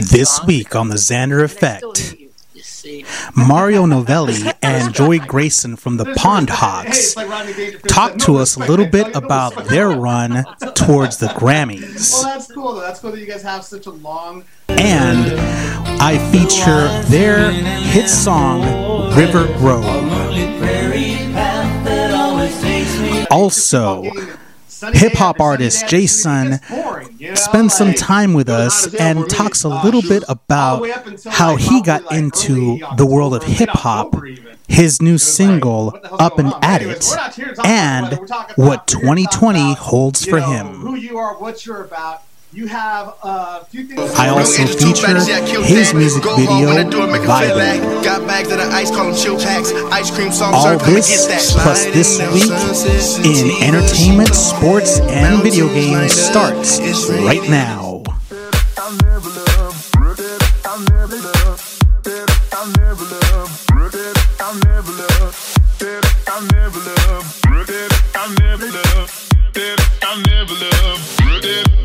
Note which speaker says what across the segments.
Speaker 1: This week on the Xander Effect, Mario Novelli and Jorie Gracen from the Pondhawks talk to us a little bit about their run towards the Grammys.
Speaker 2: Well, that's cool. That's cool that you guys have such a long.
Speaker 1: And I feature their hit song, River Grove. Also, hip hop artist J-SUNN spends some time with us and talks a little bit about how he got into the world of hip hop, his new single, Up and At It, and what 2020 holds for him.
Speaker 2: Who you are, what you're about. You have a few things.
Speaker 1: I also feature his music video, Vibe.
Speaker 3: Got bags of the ice, call them chill packs. Ice cream song,
Speaker 1: All this, plus this week in entertainment, sports, and video games starts right now.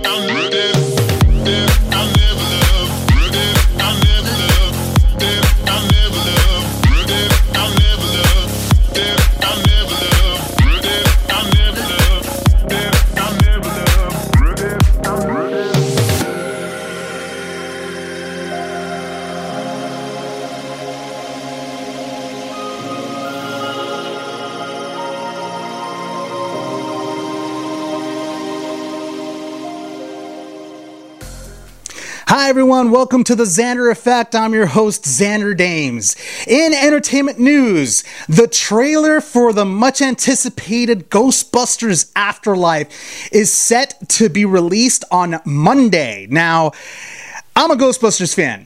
Speaker 1: I'm ready. Everyone. Welcome to the Xander Effect. I'm your host, Xander Dames. In entertainment news, the trailer for the much anticipated Ghostbusters Afterlife is set to be released on Monday. Now, I'm a Ghostbusters fan.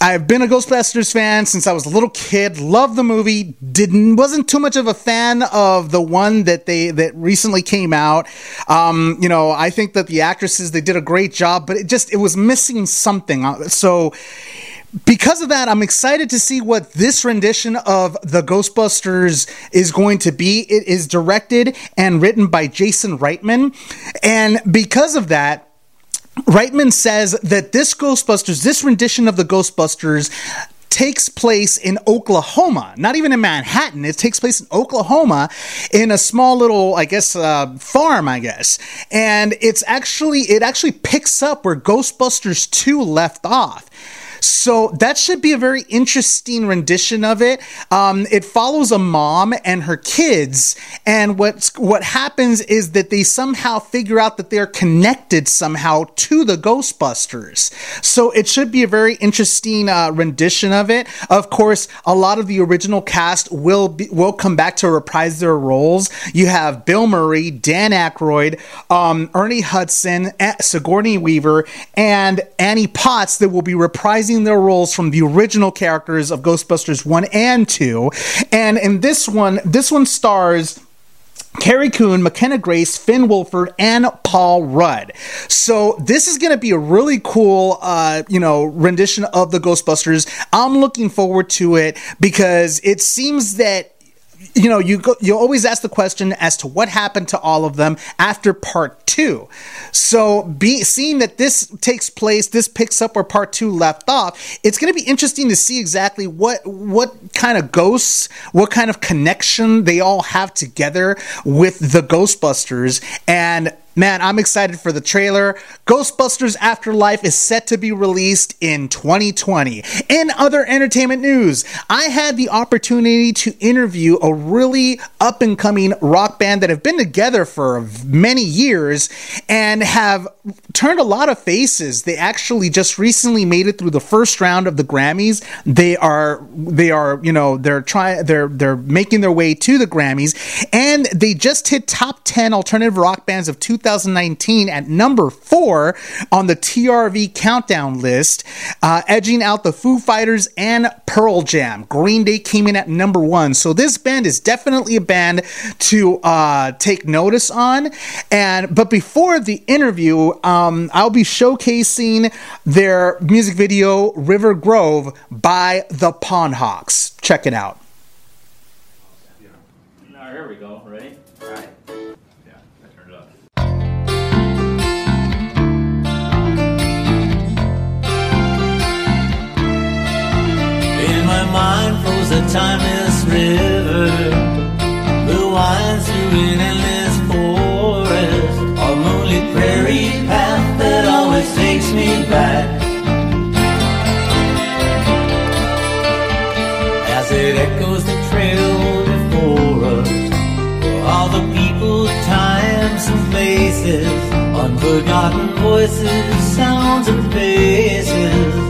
Speaker 1: I've been a Ghostbusters fan since I was a little kid. Loved the movie. Didn't wasn't too much of a fan of the one that they that recently came out. Um, you know, I think that the actresses they did a great job, but it just it was missing something. Uh, So because of that, I'm excited to see what this rendition of the Ghostbusters is going to be. It is directed and written by Jason Reitman, and because of that. Reitman says that this Ghostbusters, this rendition of the Ghostbusters, takes place in Oklahoma, not even in Manhattan. It takes place in Oklahoma in a small little, I guess, uh, farm, I guess. And it's actually, it actually picks up where Ghostbusters 2 left off. So that should be a very interesting rendition of it. Um, it follows a mom and her kids, and what's what happens is that they somehow figure out that they're connected somehow to the Ghostbusters. So it should be a very interesting uh, rendition of it. Of course, a lot of the original cast will be, will come back to reprise their roles. You have Bill Murray, Dan Aykroyd, um, Ernie Hudson, Sigourney Weaver, and Annie Potts that will be reprising their roles from the original characters of Ghostbusters 1 and 2. And in this one, this one stars Carrie Coon, McKenna Grace, Finn Wolfhard, and Paul Rudd. So this is going to be a really cool, uh, you know, rendition of the Ghostbusters. I'm looking forward to it because it seems that you know, you go, you always ask the question as to what happened to all of them after part two. So, be, seeing that this takes place, this picks up where part two left off. It's going to be interesting to see exactly what what kind of ghosts, what kind of connection they all have together with the Ghostbusters, and Man, I'm excited for the trailer. Ghostbusters Afterlife is set to be released in 2020. In other entertainment news, I had the opportunity to interview a really up and coming rock band that have been together for many years and have turned a lot of faces. They actually just recently made it through the first round of the Grammys. They are they are, you know, they're trying they're they're making their way to the Grammys and they just hit top 10 alternative rock bands of 2000 2019 at number four on the TRV countdown list, uh, edging out the Foo Fighters and Pearl Jam. Green Day came in at number one. So this band is definitely a band to uh, take notice on. And but before the interview, um, I'll be showcasing their music video "River Grove" by the Pondhawks. Check it out.
Speaker 4: Here we go.
Speaker 5: Mind flows a timeless river that winds through an endless forest. A moonlit prairie path that always takes me back. As it echoes the trail before us, all the people, times, and places, unforgotten voices, sounds, and faces.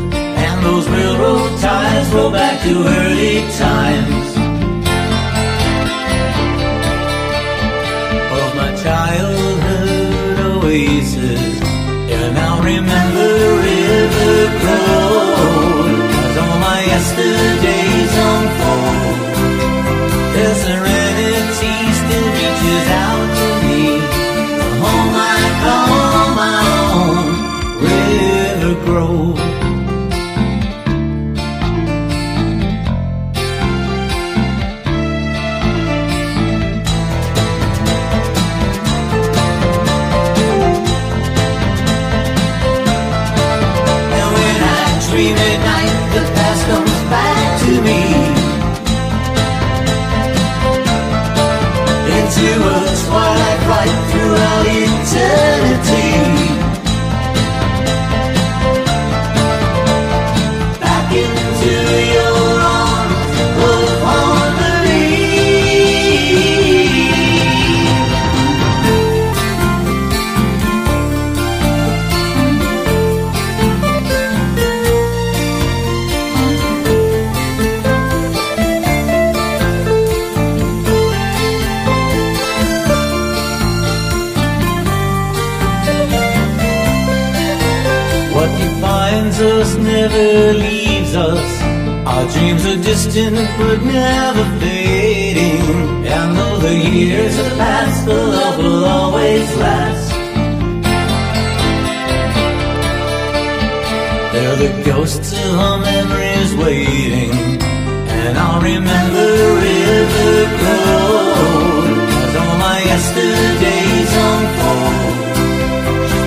Speaker 5: Those railroad ties roll back to early times of my childhood oasis. Distant but never fading. And though the years have passed, the love will always last. They're the ghosts of our memories waiting. And I'll remember River Road as all my yesterdays unfold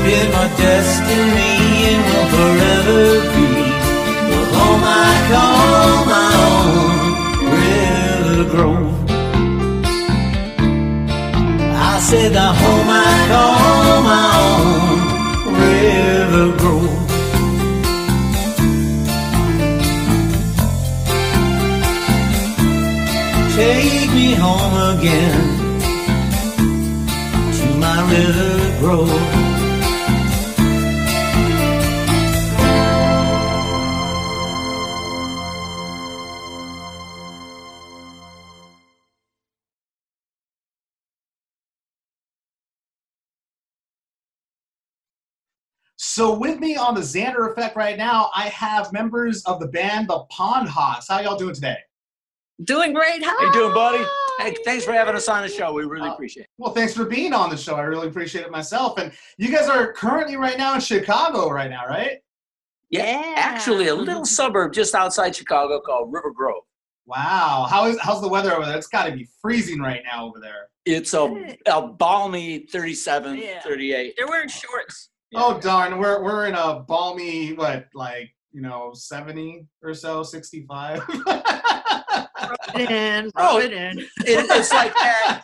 Speaker 5: been my destiny and will forever be Grove. I said the home I call my own, River Grove. Take me home again to my River Grove.
Speaker 2: So with me on the Xander Effect right now, I have members of the band the Pondhawks. How y'all doing today?
Speaker 6: Doing great.
Speaker 7: How you doing, buddy? Hey, thanks for having us on the show. We really
Speaker 2: Uh,
Speaker 7: appreciate it.
Speaker 2: Well, thanks for being on the show. I really appreciate it myself. And you guys are currently right now in Chicago right now, right?
Speaker 6: Yeah.
Speaker 7: Actually, a little suburb just outside Chicago called River Grove.
Speaker 2: Wow. How is how's the weather over there? It's got to be freezing right now over there.
Speaker 7: It's a, a balmy 37,
Speaker 6: Yeah.
Speaker 7: 38.
Speaker 6: They're wearing shorts.
Speaker 2: Oh darn, we're we're in a balmy what like you know 70 or so 65
Speaker 6: Rub it in. Rub
Speaker 7: Oh,
Speaker 6: it in.
Speaker 7: It, it's like that.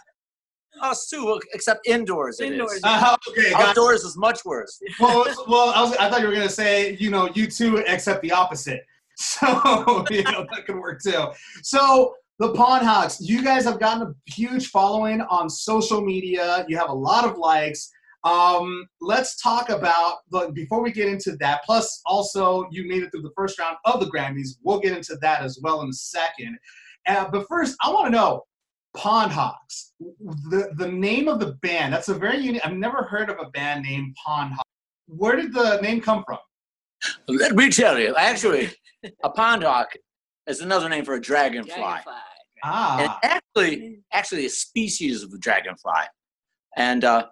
Speaker 7: Us too, except indoors. it is.
Speaker 6: Indoors.
Speaker 2: Uh, okay got-
Speaker 7: Outdoors is much worse.
Speaker 2: well, well I, was, I thought you were gonna say you know you two accept the opposite so you know that could work too so the Pondhawks, you guys have gotten a huge following on social media. You have a lot of likes. Um, let's talk about the, before we get into that. Plus, also you made it through the first round of the Grammys. We'll get into that as well in a second. Uh, but first, I want to know Pondhawks, the the name of the band. That's a very unique. I've never heard of a band named Pondhawks. Where did the name come from?
Speaker 7: Let me tell you, actually, a pond hawk is another name for a dragonfly.
Speaker 6: Dragonfly.
Speaker 7: And
Speaker 2: Ah,
Speaker 7: actually, actually a species of the dragonfly. And uh,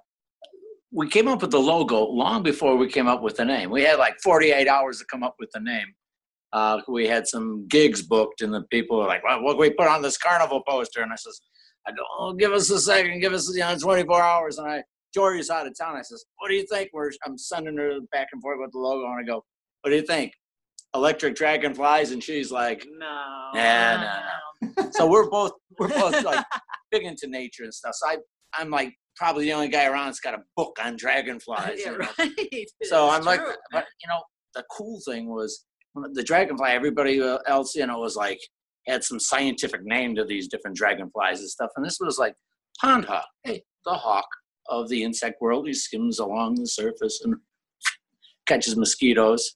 Speaker 7: we came up with the logo long before we came up with the name. We had like 48 hours to come up with the name. Uh, we had some gigs booked, and the people were like, well, what can we put on this carnival poster? And I says, I go, oh, give us a second, give us you know 24 hours. And I, Jorie's out of town. I says, what do you think? We're, I'm sending her back and forth with the logo, and I go, what do you think?
Speaker 5: electric dragonflies, and she's like,
Speaker 7: No.
Speaker 5: Nah, nah, nah. so we're both we're both like big into nature and stuff. So I I'm like probably the only guy around that's got a book on dragonflies.
Speaker 7: yeah, right.
Speaker 5: So
Speaker 7: It's
Speaker 5: I'm like, but you know, the cool thing was the dragonfly. Everybody else, you know, was like had some scientific name to these different dragonflies and stuff, and this was like pond hawk. Hey, the hawk of the insect world. He skims along the surface and catches mosquitoes.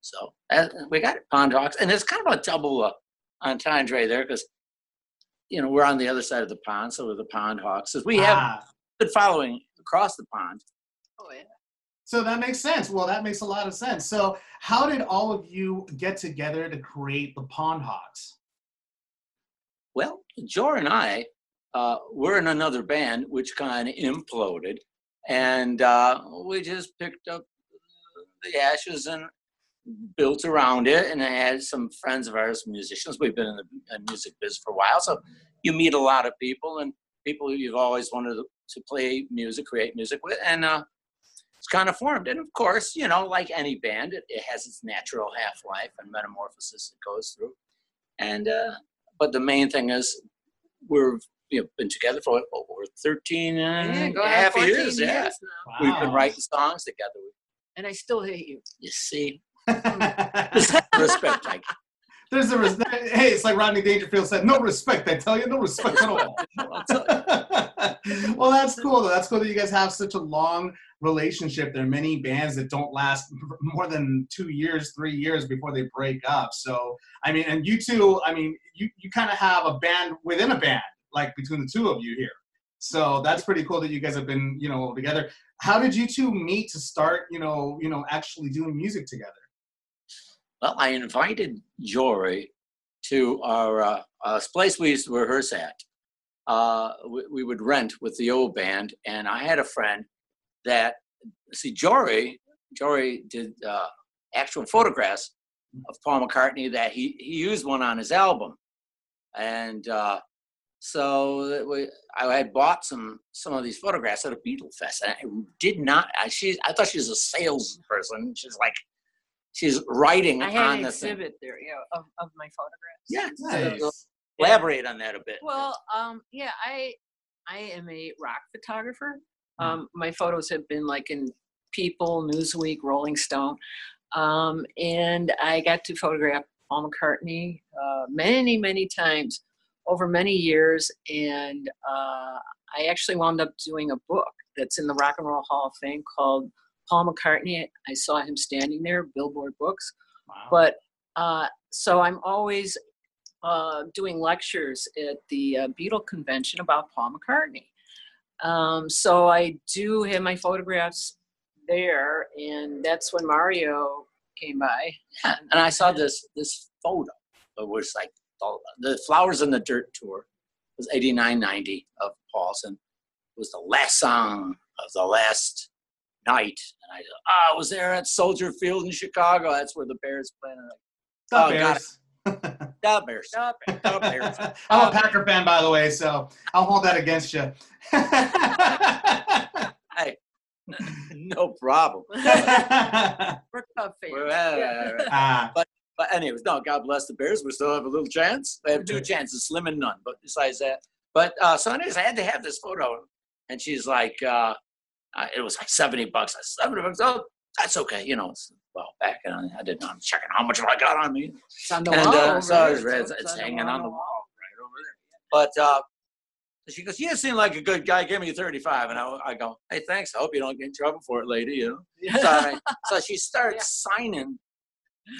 Speaker 5: So uh, we got pond hawks, and it's kind of a double uh, entendre there because you know we're on the other side of the pond, so we're the pond hawks. As we have
Speaker 2: Ah,
Speaker 5: good following across the pond.
Speaker 7: Oh, yeah.
Speaker 2: so that makes sense. Well, that makes a lot of sense. So, how did all of you get together to create the Pondhawks?
Speaker 5: Well, Jor and I uh, were in another band which kind of imploded, and uh, we just picked up the ashes and built around it. And I had some friends of ours, musicians. We've been in the music biz for a while, so you meet a lot of people and people who you've always wanted to play music, create music with, and uh, it's kind of formed. And of course, you know, like any band, it, it has its natural half life and metamorphosis it goes through. And uh, but the main thing is we're you know been together for over 13 and
Speaker 7: Yeah,
Speaker 5: a half
Speaker 7: 14
Speaker 5: years. Yeah,
Speaker 7: years now.
Speaker 5: we've been writing songs together.
Speaker 7: And I still hate you.
Speaker 5: You see, respect. I
Speaker 2: There's a res- hey, it's like Rodney Dangerfield said, no respect. I tell you, no respect at all. well, that's cool. Though. That's cool that you guys have such a long relationship. There are many bands that don't last more than two years, three years before they break up. So, I mean, and you two, I mean, you you kind of have a band within a band, like between the two of you here. So that's pretty cool that you guys have been, you know, together. How did you two meet to start, you know, you know, actually doing music together?
Speaker 5: Well, I invited Jorie to our uh, uh, place we used to rehearse at. Uh, we, we would rent with the old band, and I had a friend that see Jorie. Jorie did uh, actual photographs of Paul McCartney that he he used one on his album, and uh, so we, I had bought some some of these photographs at a Beatle Fest, and I did not. I, she I thought she was a salesperson. She's like she's writing
Speaker 7: I had
Speaker 5: on
Speaker 7: an
Speaker 5: the thing.
Speaker 7: exhibit there, yeah, of, of my photographs.
Speaker 5: Yeah,
Speaker 2: Nice.
Speaker 5: so elaborate on that a bit.
Speaker 7: Well, um, yeah, I I am a rock photographer.
Speaker 5: Mm.
Speaker 7: Um, my photos have been like in People, Newsweek, Rolling Stone, um, and I got to photograph Paul McCartney uh, many, many times over many years, and uh, I actually wound up doing a book that's in the Rock and Roll Hall of Fame called Paul McCartney. I saw him standing there, Billboard Books
Speaker 2: Wow.
Speaker 7: but uh, so I'm always uh, doing lectures at the uh, Beatle convention about Paul McCartney. Um, so I do have my photographs there, and that's when Mario came by.
Speaker 5: And I saw this this photo. It was like the, Flowers in the Dirt tour was 89 90 of Paul's and it was the last song of the last night. And I oh, I was there at Soldier Field in Chicago. That's where the Bears played. And
Speaker 2: Stop,
Speaker 5: Oh,
Speaker 2: Bears.
Speaker 5: I'm like, the Bears.
Speaker 7: Stop.
Speaker 5: The Bears.
Speaker 2: I'm a Packer fan, by the way, so I'll hold that against you.
Speaker 5: Hey, no problem.
Speaker 7: We're Cub fans.
Speaker 5: Well,
Speaker 7: Yeah.
Speaker 2: ah,
Speaker 5: But anyways, no, God bless the Bears. We still have a little chance. They have two
Speaker 2: Mhm.
Speaker 5: chances, slim and none. But besides that, but uh, so anyways, I had to have this photo, and she's like, uh, uh, it was like seventy bucks. I said, seventy bucks. Oh, that's okay. You know, it's, well, back and I didn't know. I'm checking how much I got on me,
Speaker 7: It's on the
Speaker 5: and
Speaker 7: wall.
Speaker 5: Uh, so
Speaker 7: it's,
Speaker 5: it's,
Speaker 7: it's,
Speaker 5: hanging on the
Speaker 7: wall.
Speaker 5: right over there. But uh, she goes, "You seem like a good guy. Give me thirty-five. And I, I go, "Hey, thanks. I hope you don't get in trouble for it, lady." You know. So, so she starts signing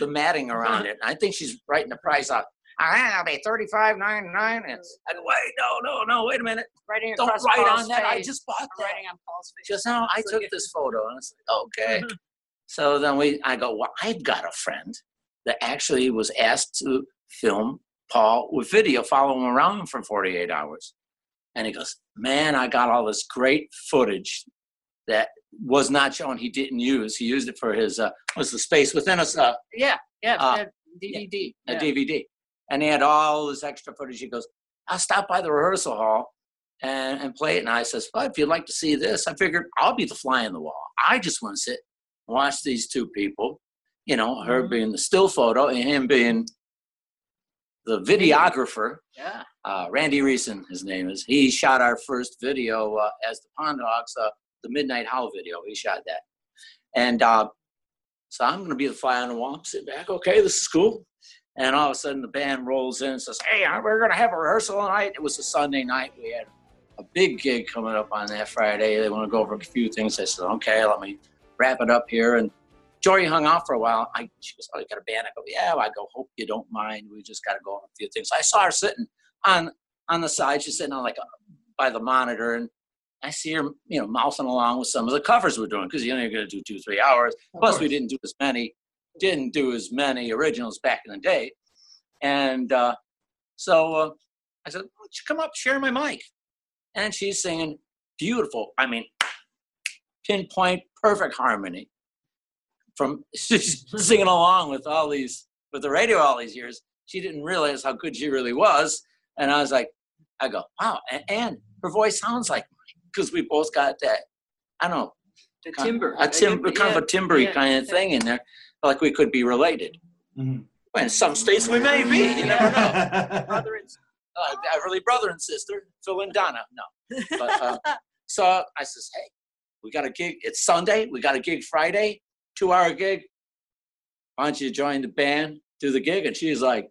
Speaker 5: the matting around it. And I think she's writing the price out. I'll be thirty-five ninety-nine. And and wait, no, no, no, wait a minute.
Speaker 7: Writing
Speaker 5: Don't write
Speaker 7: Paul's
Speaker 5: on that. I just bought
Speaker 7: I'm
Speaker 5: that.
Speaker 7: writing on Paul's face.
Speaker 5: Just now, I took this photo, and it's like, okay. so then we, I go, well, I've got a friend that actually was asked to film Paul with video, follow him around for 48 hours. And he goes, man, I got all this great footage that was not shown. He didn't use. He used it for his, uh, was the space within us, uh,
Speaker 7: Yeah, yeah,
Speaker 5: Uh,
Speaker 7: DVD.
Speaker 5: a
Speaker 7: yeah.
Speaker 5: DVD. And he had all this extra footage. He goes, I'll stop by the rehearsal hall and, and play it. And I says, Well, if you'd like to see this, I figured I'll be the fly on the wall. I just want to sit and watch these two people you know, her
Speaker 7: Mhm.
Speaker 5: being the still photo and him being the videographer.
Speaker 7: Yeah.
Speaker 5: Uh, Randy Reeson, his name is. He shot our first video uh, as the Pondhawks, uh, the Midnight Howl video. He shot that. And uh, so I'm going to be the fly on the wall. Sit back. Okay, this is cool. And all of a sudden the band rolls in and says, Hey, we're going to have a rehearsal tonight. It was a Sunday night. We had a big gig coming up on that Friday. They want to go over a few things. I said, Okay, let me wrap it up here. And Jorie hung out for a while. I she goes, Oh, you got a band? I go, Yeah. I go, Hope you don't mind. We just got to go over a few things. I saw her sitting on on the side. She's sitting on like a, by the monitor, and I see her, you know, mouthing along with some of the covers we're doing because you know you're going to do two, three hours.
Speaker 2: Of
Speaker 5: Plus, we didn't do as many, didn't do as many originals back in the day, and uh, so uh, I said, "Why don't you come up, share my mic?" And she's singing beautiful. I mean, pinpoint, perfect harmony. From she's singing along with all these with the radio all these years. She didn't realize how good she really was, and I was like, I go, wow, and, and her voice sounds like because we both got that. I don't know,
Speaker 7: The timber.
Speaker 5: a timber, kind of a timbery
Speaker 7: yeah,
Speaker 5: kind of thing in there, like we could be related.
Speaker 2: Mhm.
Speaker 5: Well, in some states we may be. You never know.
Speaker 7: Brother and
Speaker 5: Uh, really, brother and sister, Phil and Donna. No, but uh, so I says, hey, we got a gig. It's Sunday. We got a gig Friday, two-hour gig. Why don't you join the band, do the gig? And she's like,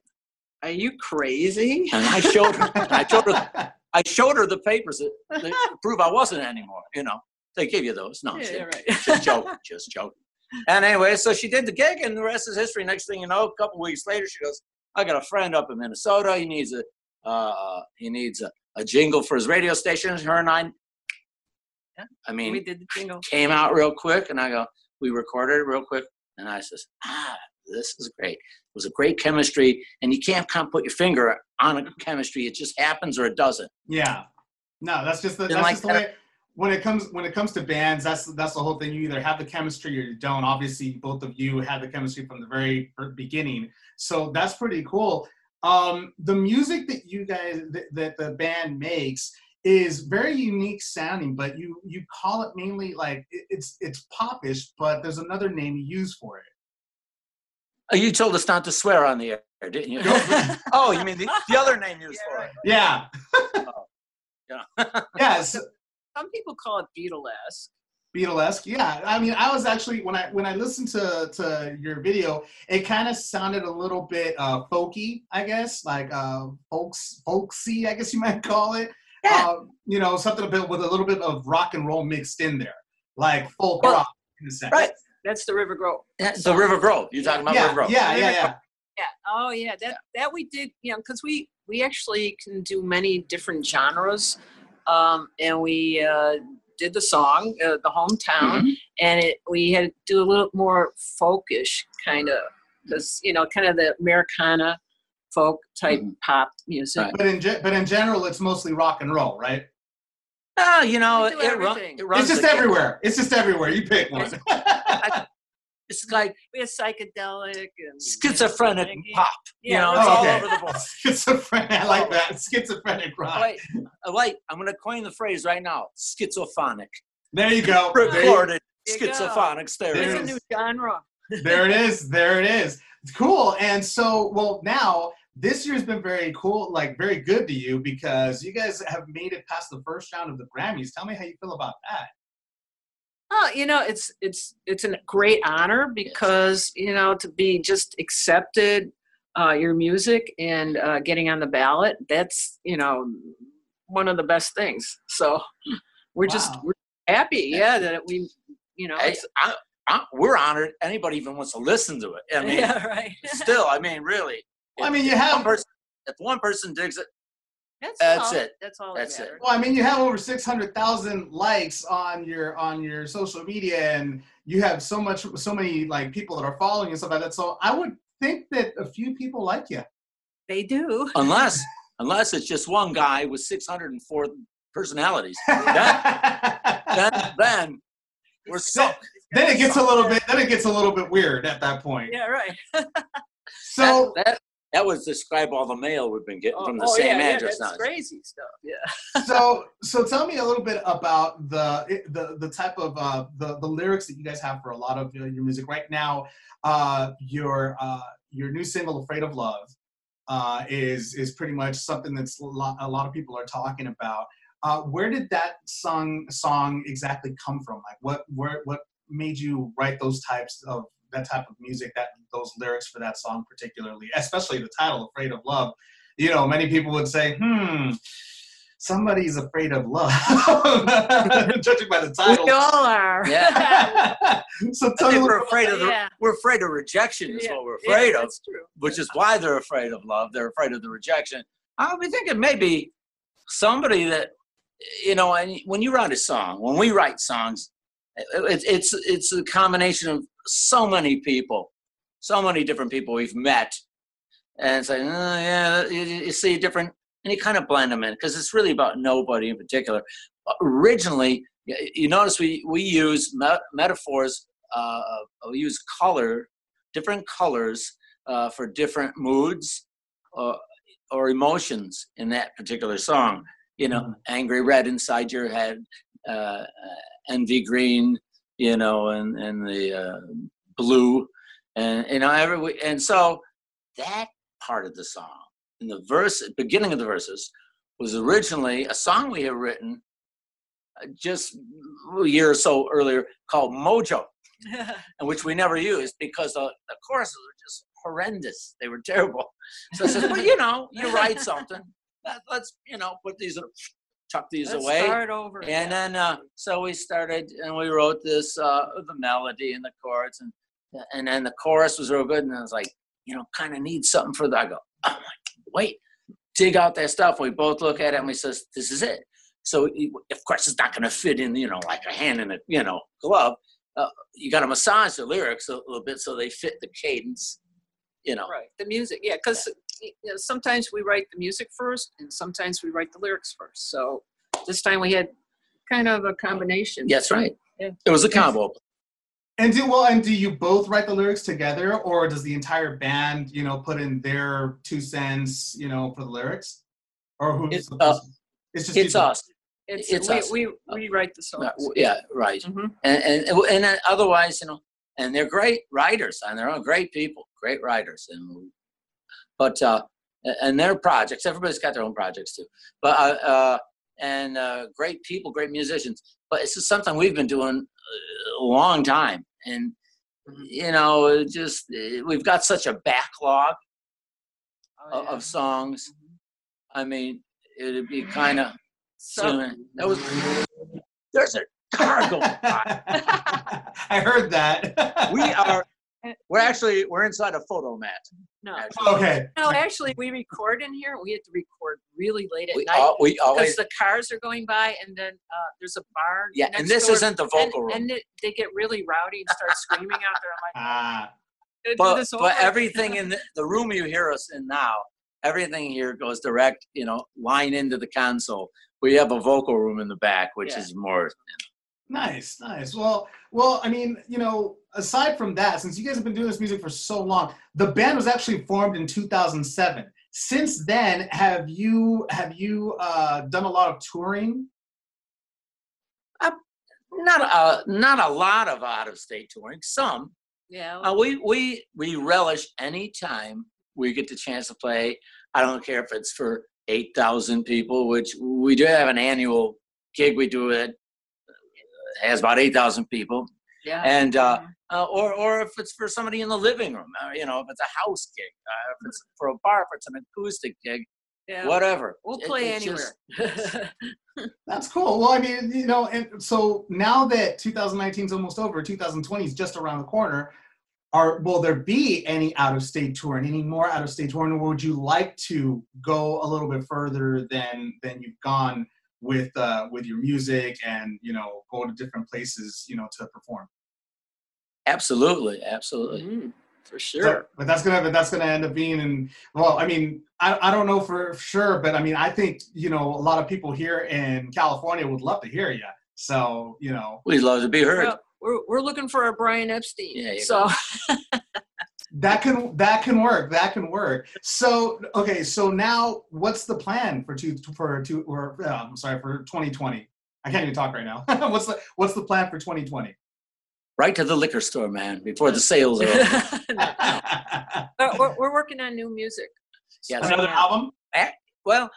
Speaker 7: Are you crazy?
Speaker 5: and I showed her. I showed her. I showed her the papers that, that prove I wasn't anymore. You know, they give you those. No,
Speaker 7: Yeah,
Speaker 5: she-
Speaker 7: right.
Speaker 5: just joking, just joking. And anyway, so she did the gig, and the rest is history. Next thing you know, a couple weeks later, she goes, "I got a friend up in Minnesota. He needs a uh, he needs a, a jingle for his radio station." Her and I,
Speaker 7: Yeah,
Speaker 5: I mean,
Speaker 7: we did the jingle.
Speaker 5: came out real quick, and I go, we recorded it real quick, and I says, "Ah, this is great. It was a great chemistry, and you can't kind of put your finger on a chemistry. It just happens or it doesn't."
Speaker 2: Yeah. No, that's just the, that's
Speaker 5: like
Speaker 2: just the
Speaker 5: that.
Speaker 2: way when it comes when it comes to bands, that's that's the whole thing. You either have the chemistry or you don't. Obviously, both of you had the chemistry from the very beginning. So that's pretty cool. Um, the music that you guys that, that the band makes is very unique sounding, but you you call it mainly like it's it's popish, but there's another name you use for it.
Speaker 5: Oh, you told us not to swear on the air, didn't you? oh, you mean the, the other name you used
Speaker 7: Yeah,
Speaker 5: for it?
Speaker 2: Yeah.
Speaker 5: Yeah.
Speaker 2: yes.
Speaker 7: Some people call it Beatlesque.
Speaker 2: Beatlesque, yeah. I mean, I was actually when I when I listened to to your video, it kind of sounded a little bit uh, folky, I guess, like uh, folks folksy, I guess you might call it.
Speaker 5: Yeah.
Speaker 2: Uh, you know, something a bit with a little bit of rock and roll mixed in there, like folk
Speaker 5: Well,
Speaker 2: rock in a sense.
Speaker 5: right.
Speaker 7: That's the River Grove.
Speaker 5: Yeah, the River Grove. You're talking about
Speaker 2: Yeah,
Speaker 5: River Grove.
Speaker 2: yeah, yeah, yeah.
Speaker 7: Yeah. Oh, yeah. That that we did. You know, because we we actually can do many different genres, um, and we uh, did the song, uh, the hometown,
Speaker 5: Mhm.
Speaker 7: and it we had to do a little more folkish kind of because you know, kind of the Americana folk type
Speaker 5: Mhm.
Speaker 7: pop music.
Speaker 2: But in ge- but in general, it's mostly rock and roll, right?
Speaker 5: Ah, you know, it, run, it runs.
Speaker 2: It's just
Speaker 5: the-
Speaker 2: everywhere. It's just everywhere. You pick one.
Speaker 5: It's like
Speaker 7: We had psychedelic and
Speaker 5: schizophrenic
Speaker 7: you know,
Speaker 5: pop. You
Speaker 7: Yeah,
Speaker 5: know,
Speaker 7: right.
Speaker 5: it's all
Speaker 2: Okay.
Speaker 5: over the board.
Speaker 2: Schizophrenic. I like that. Schizophrenic rock.
Speaker 5: Wait, uh, wait, I'm going to coin the phrase right now. Schizophonic.
Speaker 2: There you go.
Speaker 5: Recorded
Speaker 7: There you go.
Speaker 5: schizophonics. There
Speaker 2: There
Speaker 7: It's a new genre.
Speaker 2: there it is. There. It's cool. And so, well, now this year's been very cool, like very good to you because you guys have made it past the first round of the Grammys. Tell me how you feel about that.
Speaker 7: Oh, you know, it's it's it's a great honor because you know to be just accepted, uh, your music and uh, getting on the ballot. That's you know one of the best things. So we're just we're happy, yeah, that we you know.
Speaker 5: Hey,
Speaker 7: it's-
Speaker 5: I, I, we're honored. Anybody even wants to listen to it. I mean,
Speaker 7: yeah, right.
Speaker 5: still, I mean, really.
Speaker 2: Well, I mean, you
Speaker 5: if
Speaker 2: have-
Speaker 5: one person, if one person digs it,
Speaker 7: That's,
Speaker 5: That's
Speaker 7: all.
Speaker 5: it.
Speaker 7: That's all.
Speaker 5: That's it.
Speaker 2: Well, I mean, you have over six hundred thousand likes on your on your social media, and you have so much, so many like people that are following you and stuff like that. So I would think that a few people like you.
Speaker 7: They do.
Speaker 5: unless unless it's just one guy with 604 personalities, then, then, then we're sunk.
Speaker 2: then it gets a little bit. Then it gets a little bit weird at that point.
Speaker 7: Yeah, right.
Speaker 2: So
Speaker 5: that, that that would describe all the mail we've been getting
Speaker 7: Oh,
Speaker 5: from the
Speaker 7: oh,
Speaker 5: same
Speaker 7: yeah, yeah,
Speaker 5: address
Speaker 7: that's
Speaker 5: now.
Speaker 7: crazy stuff. Yeah.
Speaker 2: so so tell me a little bit about the the the type of uh, the the lyrics that you guys have for a lot of your, your music right now. Uh, your uh, your new single "Afraid of Love" uh, is is pretty much something that's a lot, a lot of people are talking about. Uh, where did that song song exactly come from? Like what where what made you write those types of that type of music that those lyrics for that song particularly, especially the title "Afraid of Love"? You know, many people would say, "Hmm." somebody's afraid of love, judging by the title.
Speaker 7: We all are.
Speaker 5: Yeah.
Speaker 2: so tell me
Speaker 5: we're afraid of the,
Speaker 7: Yeah.
Speaker 5: we're afraid of rejection is
Speaker 7: Yeah,
Speaker 5: what we're
Speaker 7: yeah,
Speaker 5: afraid of,
Speaker 7: That's true.
Speaker 5: which is why they're afraid of love. They're afraid of the rejection. I'll be thinking maybe somebody that you know, and when you write a song, when we write songs, it, it's it's a combination of so many people, so many different people we've met, and it's like, oh, yeah, you, you see different, and you kind of blend them in because it's really about nobody in particular. Originally, you notice we we use me- metaphors, uh, we use color, different colors uh, for different moods uh, or emotions in that particular song. You know,
Speaker 2: Mhm.
Speaker 5: angry red inside your head, uh, uh, envy green, you know, and and the uh, blue, and you know every and so that part of the song in the verse beginning of the verses was originally a song we had written uh, just a year or so earlier called Mojo, and which we never used because the, the choruses were just horrendous. They were terrible. So I said, well, you know, you write something. Let, let's, you know, put these, tuck these
Speaker 7: Let's
Speaker 5: away.
Speaker 7: start over.
Speaker 5: And
Speaker 7: yeah.
Speaker 5: then, uh, so we started, and we wrote this, uh, the melody and the chords, and and then the chorus was real good. And I was like, you know, kind of need something for that. I go, oh my, wait, dig out that stuff. We both look at it and we says, this is it. So of course it's not going to fit in, you know, like a hand in a, you know, glove. Uh, you got to massage the lyrics a little bit so they fit the cadence, you know.
Speaker 7: Right, the music, yeah, because you know, sometimes we write the music first, and sometimes we write the lyrics first. So this time we had kind of a combination.
Speaker 5: That's right.
Speaker 7: Yeah.
Speaker 5: It was a combo.
Speaker 2: And do well, and do you both write the lyrics together, or does the entire band, you know, put in their two cents, you know, for the lyrics, or who's
Speaker 5: It's,
Speaker 2: the
Speaker 5: uh,
Speaker 2: it's just
Speaker 5: It's us.
Speaker 7: It's,
Speaker 5: It's
Speaker 7: we,
Speaker 5: us.
Speaker 7: we we write the songs.
Speaker 5: Uh, Yeah, right.
Speaker 7: Mhm.
Speaker 5: and and and otherwise, you know, and they're great writers, and they're all great people, great writers, and but uh, and their projects, everybody's got their own projects too, but uh, uh, and uh, great people, great musicians. But it's just something we've been doing a long time, and you know, just uh, we've got such a backlog
Speaker 7: Oh,
Speaker 5: of,
Speaker 7: yeah.
Speaker 5: of songs. I mean, it'd be kind of
Speaker 7: So,
Speaker 5: that was there's a car going by.
Speaker 2: I heard that.
Speaker 5: we are we're actually we're inside a photo mat
Speaker 7: no,
Speaker 5: actually.
Speaker 2: okay.
Speaker 7: no, actually, we record in here. We have to record really late at
Speaker 5: we,
Speaker 7: night
Speaker 5: al- we
Speaker 7: because the cars are going by, and then uh, there's a bar.
Speaker 5: yeah
Speaker 7: next
Speaker 5: and this
Speaker 7: door,
Speaker 5: isn't the
Speaker 7: and,
Speaker 5: vocal room
Speaker 7: and it, they get really rowdy and start screaming out there. I'm like,
Speaker 2: Ah,
Speaker 5: but but everything in the, the room you hear us in now everything here goes direct you know line into the console we have a vocal room in the back which
Speaker 7: Yeah.
Speaker 5: is more
Speaker 2: nice, nice. Well, well, I mean, you know, aside from that, since you guys have been doing this music for so long, the band was actually formed in 2007. Since then, have you have you uh, done a lot of touring?
Speaker 5: not a not a lot of out of state touring some
Speaker 7: yeah,
Speaker 5: uh, we we we relish any time we get the chance to play i don't care if it's for 8000 people which we do have an annual gig we do it uh, has about 8000 people
Speaker 7: yeah,
Speaker 5: and uh, uh, or or if it's for somebody in the living room, uh, you know, if it's a house gig, uh, if it's for a bar, if it's an acoustic gig,
Speaker 7: yeah.
Speaker 5: whatever.
Speaker 7: We'll
Speaker 5: It-
Speaker 7: play
Speaker 5: it's just-
Speaker 7: anywhere.
Speaker 2: That's cool. Well, I mean, you know, and so now that 2019 is almost over, 2020 is just around the corner. Are will there be any out of state touring, any more out of state touring, or would you like to go a little bit further than than you've gone with uh, with your music and you know go to different places, you know, to perform?
Speaker 5: absolutely, absolutely.
Speaker 7: Mm, for
Speaker 2: So-
Speaker 7: sure.
Speaker 2: but that's gonna but that's gonna end up being in well, I mean, I, I don't know for sure, but I mean, I think you know a lot of people here in California would love to hear you. So you know,
Speaker 5: We'd love to be heard.
Speaker 7: Well, we're we're looking for a Brian Epstein.
Speaker 5: Yeah,
Speaker 7: so
Speaker 2: that can that can work. That can work. So okay, so now what's the plan for two for two or uh, I'm sorry for 2020? I can't even talk right now. what's the what's the plan for 2020?
Speaker 5: Right to the liquor store, man, before the sales are over.
Speaker 7: But we're, we're working on new music.
Speaker 5: Yeah,
Speaker 2: Another album?
Speaker 5: Well,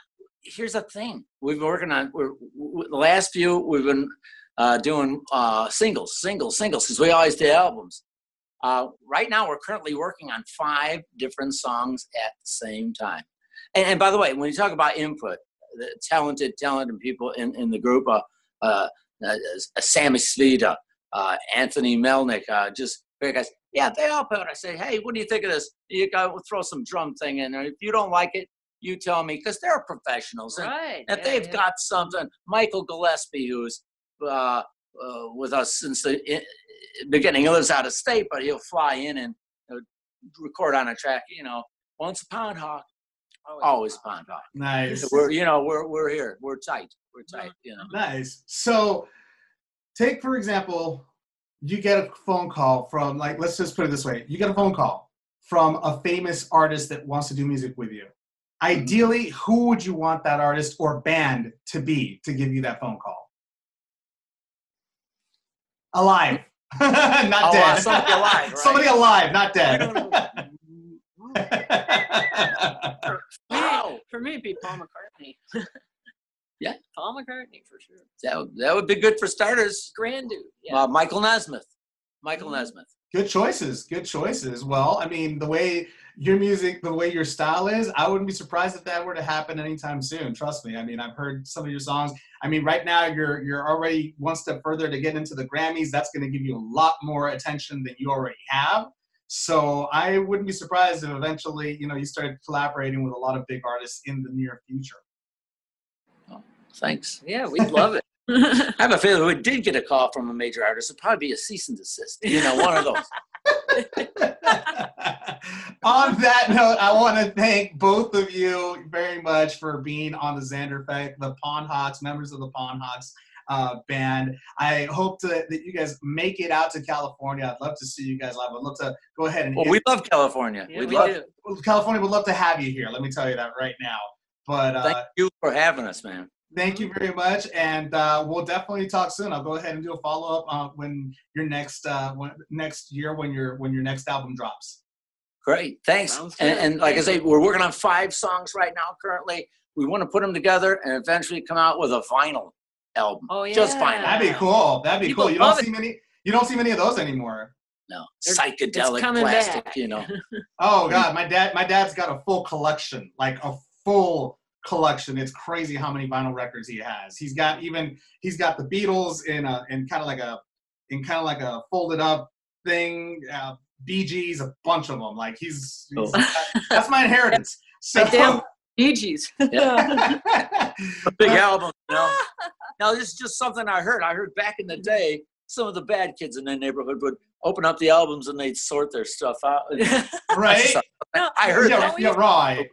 Speaker 5: here's the thing. We've been working on we're, w the last few. We've been uh, doing uh, singles, singles, singles because we always do albums. Uh, right now, we're currently working on five different songs at the same time. And, and by the way, when you talk about input, the talented, talented people in, in the group, uh, uh, uh, Sammy Svita, uh, Anthony Melnick, uh, just great guys. Yeah, they all put. I say, hey, what do you think of this? You got to throw some drum thing in there. If you don't like it, you tell me because they're professionals. And
Speaker 7: Right.
Speaker 5: if
Speaker 7: yeah,
Speaker 5: they've
Speaker 7: yeah.
Speaker 5: got something, Michael Gillespie, who's uh, uh, with us since the beginning, he lives out of state, but he'll fly in and record on a track. You know, once a pond hawk, always a pond hawk.
Speaker 2: Nice.
Speaker 5: We're you know we're we're here. We're tight. We're tight. You know.
Speaker 2: Nice. So, take for example, you get a phone call from like let's just put it this way: you get a phone call from a famous artist that wants to do music with you. Ideally, who would you want that artist or band to be to give you that phone call? Alive, not
Speaker 5: Oh,
Speaker 2: dead.
Speaker 5: uh, somebody alive, right?
Speaker 2: Somebody alive, not dead.
Speaker 5: Wow.
Speaker 7: For me, it'd be Paul McCartney.
Speaker 5: Yeah.
Speaker 7: Paul McCartney for sure.
Speaker 5: That would, that would be good for starters.
Speaker 7: Grand dude. Yeah.
Speaker 5: Uh, Michael Nesmith. Michael
Speaker 7: Mhm.
Speaker 5: Nesmith.
Speaker 2: Good choices. Good choices. Well, I mean, the way your music, the way your style is, I wouldn't be surprised if that were to happen anytime soon. Trust me. I mean, I've heard some of your songs. I mean, right now you're you're already one step further to get into the Grammys. That's going to give you a lot more attention than you already have. So I wouldn't be surprised if eventually, you know, you started collaborating with a lot of big artists in the near future.
Speaker 5: Thanks.
Speaker 7: yeah, we'd love it.
Speaker 5: I have a feeling if we did get a call from a major artist, it'd probably be a cease and desist. You know, one of those.
Speaker 2: on that note, I want to thank both of you very much for being on the Xander Effect, the Pondhawks, members of the Pondhawks uh, band. I hope to, that you guys make it out to California. I'd love to see you guys live. I'd love to go ahead and.
Speaker 5: Well, we love California.
Speaker 7: Yeah,
Speaker 5: we
Speaker 7: we
Speaker 5: love.
Speaker 7: do.
Speaker 2: California would love to have you here. Let me tell you that right now. But uh,
Speaker 5: Thank you for having us, man.
Speaker 2: Thank you very much, and uh, we'll definitely talk soon. I'll go ahead and do a follow up uh, when your next uh, when, next year when your when your next album drops.
Speaker 5: Great, thanks. And, and like I say, we're working on five songs right now. Currently, we want to put them together and eventually come out with a vinyl album.
Speaker 7: Oh, yeah.
Speaker 5: Just vinyl.
Speaker 2: That'd be cool. That'd be
Speaker 7: People
Speaker 2: cool. You don't
Speaker 7: love it.
Speaker 2: see many. You don't see many of those anymore.
Speaker 5: No,
Speaker 7: It's-
Speaker 5: psychedelic plastic.
Speaker 7: back.
Speaker 5: You know,
Speaker 2: Oh God, my dad. My dad's got a full collection, like a full collection. It's crazy how many vinyl records he has. He's got even he's got the Beatles in a in kind of like a in kind of like a folded up thing. Uh, Bee Gees, a bunch of them. Like he's, he's
Speaker 5: Oh.
Speaker 2: that's my inheritance. So
Speaker 7: My damn Bee Gees.
Speaker 5: a big album. You know. Now this is just something I heard. I heard back in the day, some of the bad kids in the neighborhood would open up the albums and they'd sort their stuff out.
Speaker 2: right?
Speaker 5: I heard
Speaker 2: yeah,
Speaker 5: that.
Speaker 2: yeah, right.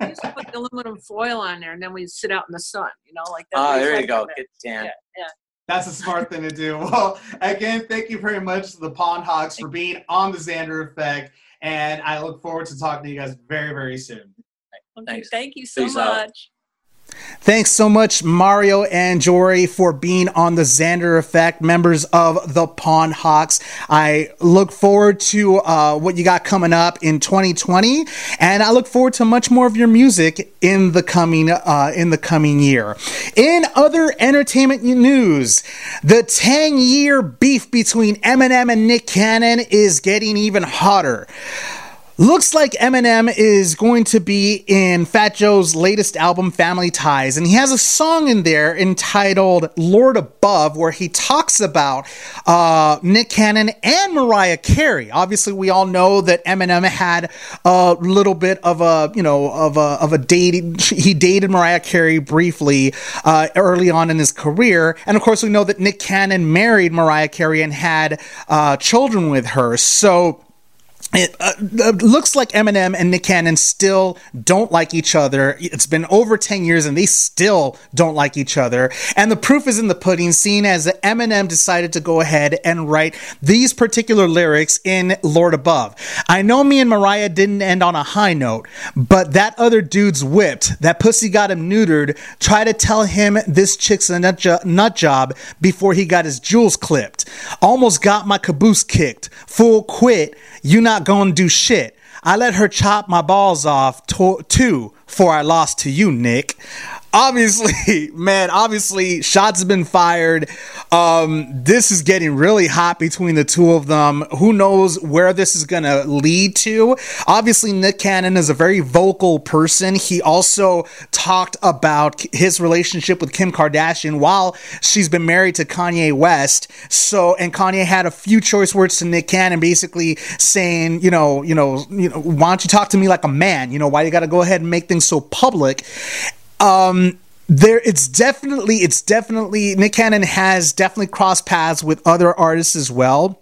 Speaker 7: We used to put the aluminum foil on there, and then we'd sit out in the sun. You know, like that.
Speaker 5: Ah, there you go.
Speaker 7: bin.
Speaker 5: Get tan.
Speaker 7: Yeah, yeah.
Speaker 2: That's a smart thing to do. Well, again, thank you very much to the Pondhawks for being on the Xander Effect, and I look forward to talking to you guys very, very soon.
Speaker 7: Okay,
Speaker 5: Thanks.
Speaker 7: Thank you so
Speaker 5: Peace out.
Speaker 1: Thanks so much, Mario and Jorie, for being on the Xander Effect, members of the Pondhawks. I look forward to uh, what you got coming up in 2020, and I look forward to much more of your music in the coming uh, in the coming year. In other entertainment news, the 10 year beef between Eminem and Nick Cannon is getting even hotter. Looks like Eminem is going to be in Fat Joe's latest album, Family Ties, and he has a song in there entitled Lord Above, where he talks about uh, Nick Cannon and Mariah Carey. Obviously, we all know that Eminem had a little bit of a, you know, of a, of a dating, he dated Mariah Carey briefly uh, early on in his career. And of course, we know that Nick Cannon married Mariah Carey and had uh, children with her. So, it uh, looks like Eminem and Nick Cannon still don't like each other. It's been over 10 years and they still don't like each other. And the proof is in the pudding, seeing as Eminem decided to go ahead and write these particular lyrics in Lord Above. I know me and Mariah didn't end on a high note, but that other dude's whipped. That pussy got him neutered. Try to tell him this chick's a nut, jo- nut job before he got his jewels clipped. Almost got my caboose kicked. Full quit. You not gonna do shit. I let her chop my balls off to- too for I lost to you, Nick. Obviously, man, obviously, shots have been fired. Um, this is getting really hot between the two of them. Who knows where this is going to lead to? Obviously, Nick Cannon is a very vocal person. He also talked about his relationship with Kim Kardashian while she's been married to Kanye West. So, and Kanye had a few choice words to Nick Cannon, basically saying, you know, you know, you know, why don't you talk to me like a man? You know, why you got to go ahead and make things so public? Um there it's definitely it's definitely Nick Cannon has definitely crossed paths with other artists as well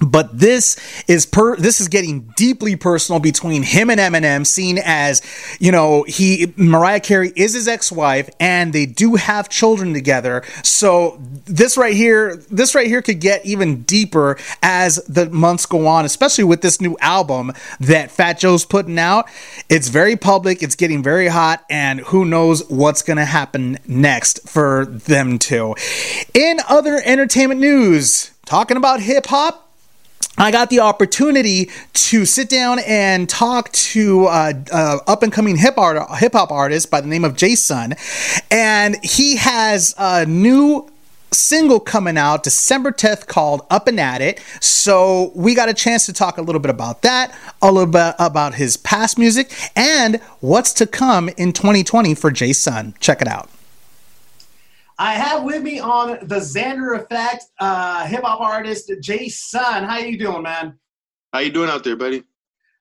Speaker 1: but this is per this is getting deeply personal between him and Eminem, seen as you know he Mariah Carey is his ex-wife and they do have children together. So this right here, this right here could get even deeper as the months go on, especially with this new album that Fat Joe's putting out. It's very public, it's getting very hot, and who knows what's gonna happen next for them two. In other entertainment news, talking about hip hop. I got the opportunity to sit down and talk to uh, uh, up and coming hip art hip hop artist by the name of Jason, and he has a new single coming out December 10th called Up and At It. So we got a chance to talk a little bit about that, a little bit about his past music, and what's to come in 2020 for Jason. Check it out.
Speaker 2: I have with me on the Xander Effect uh, hip hop artist J-SUNN. How you doing, man?
Speaker 8: How you doing out there, buddy?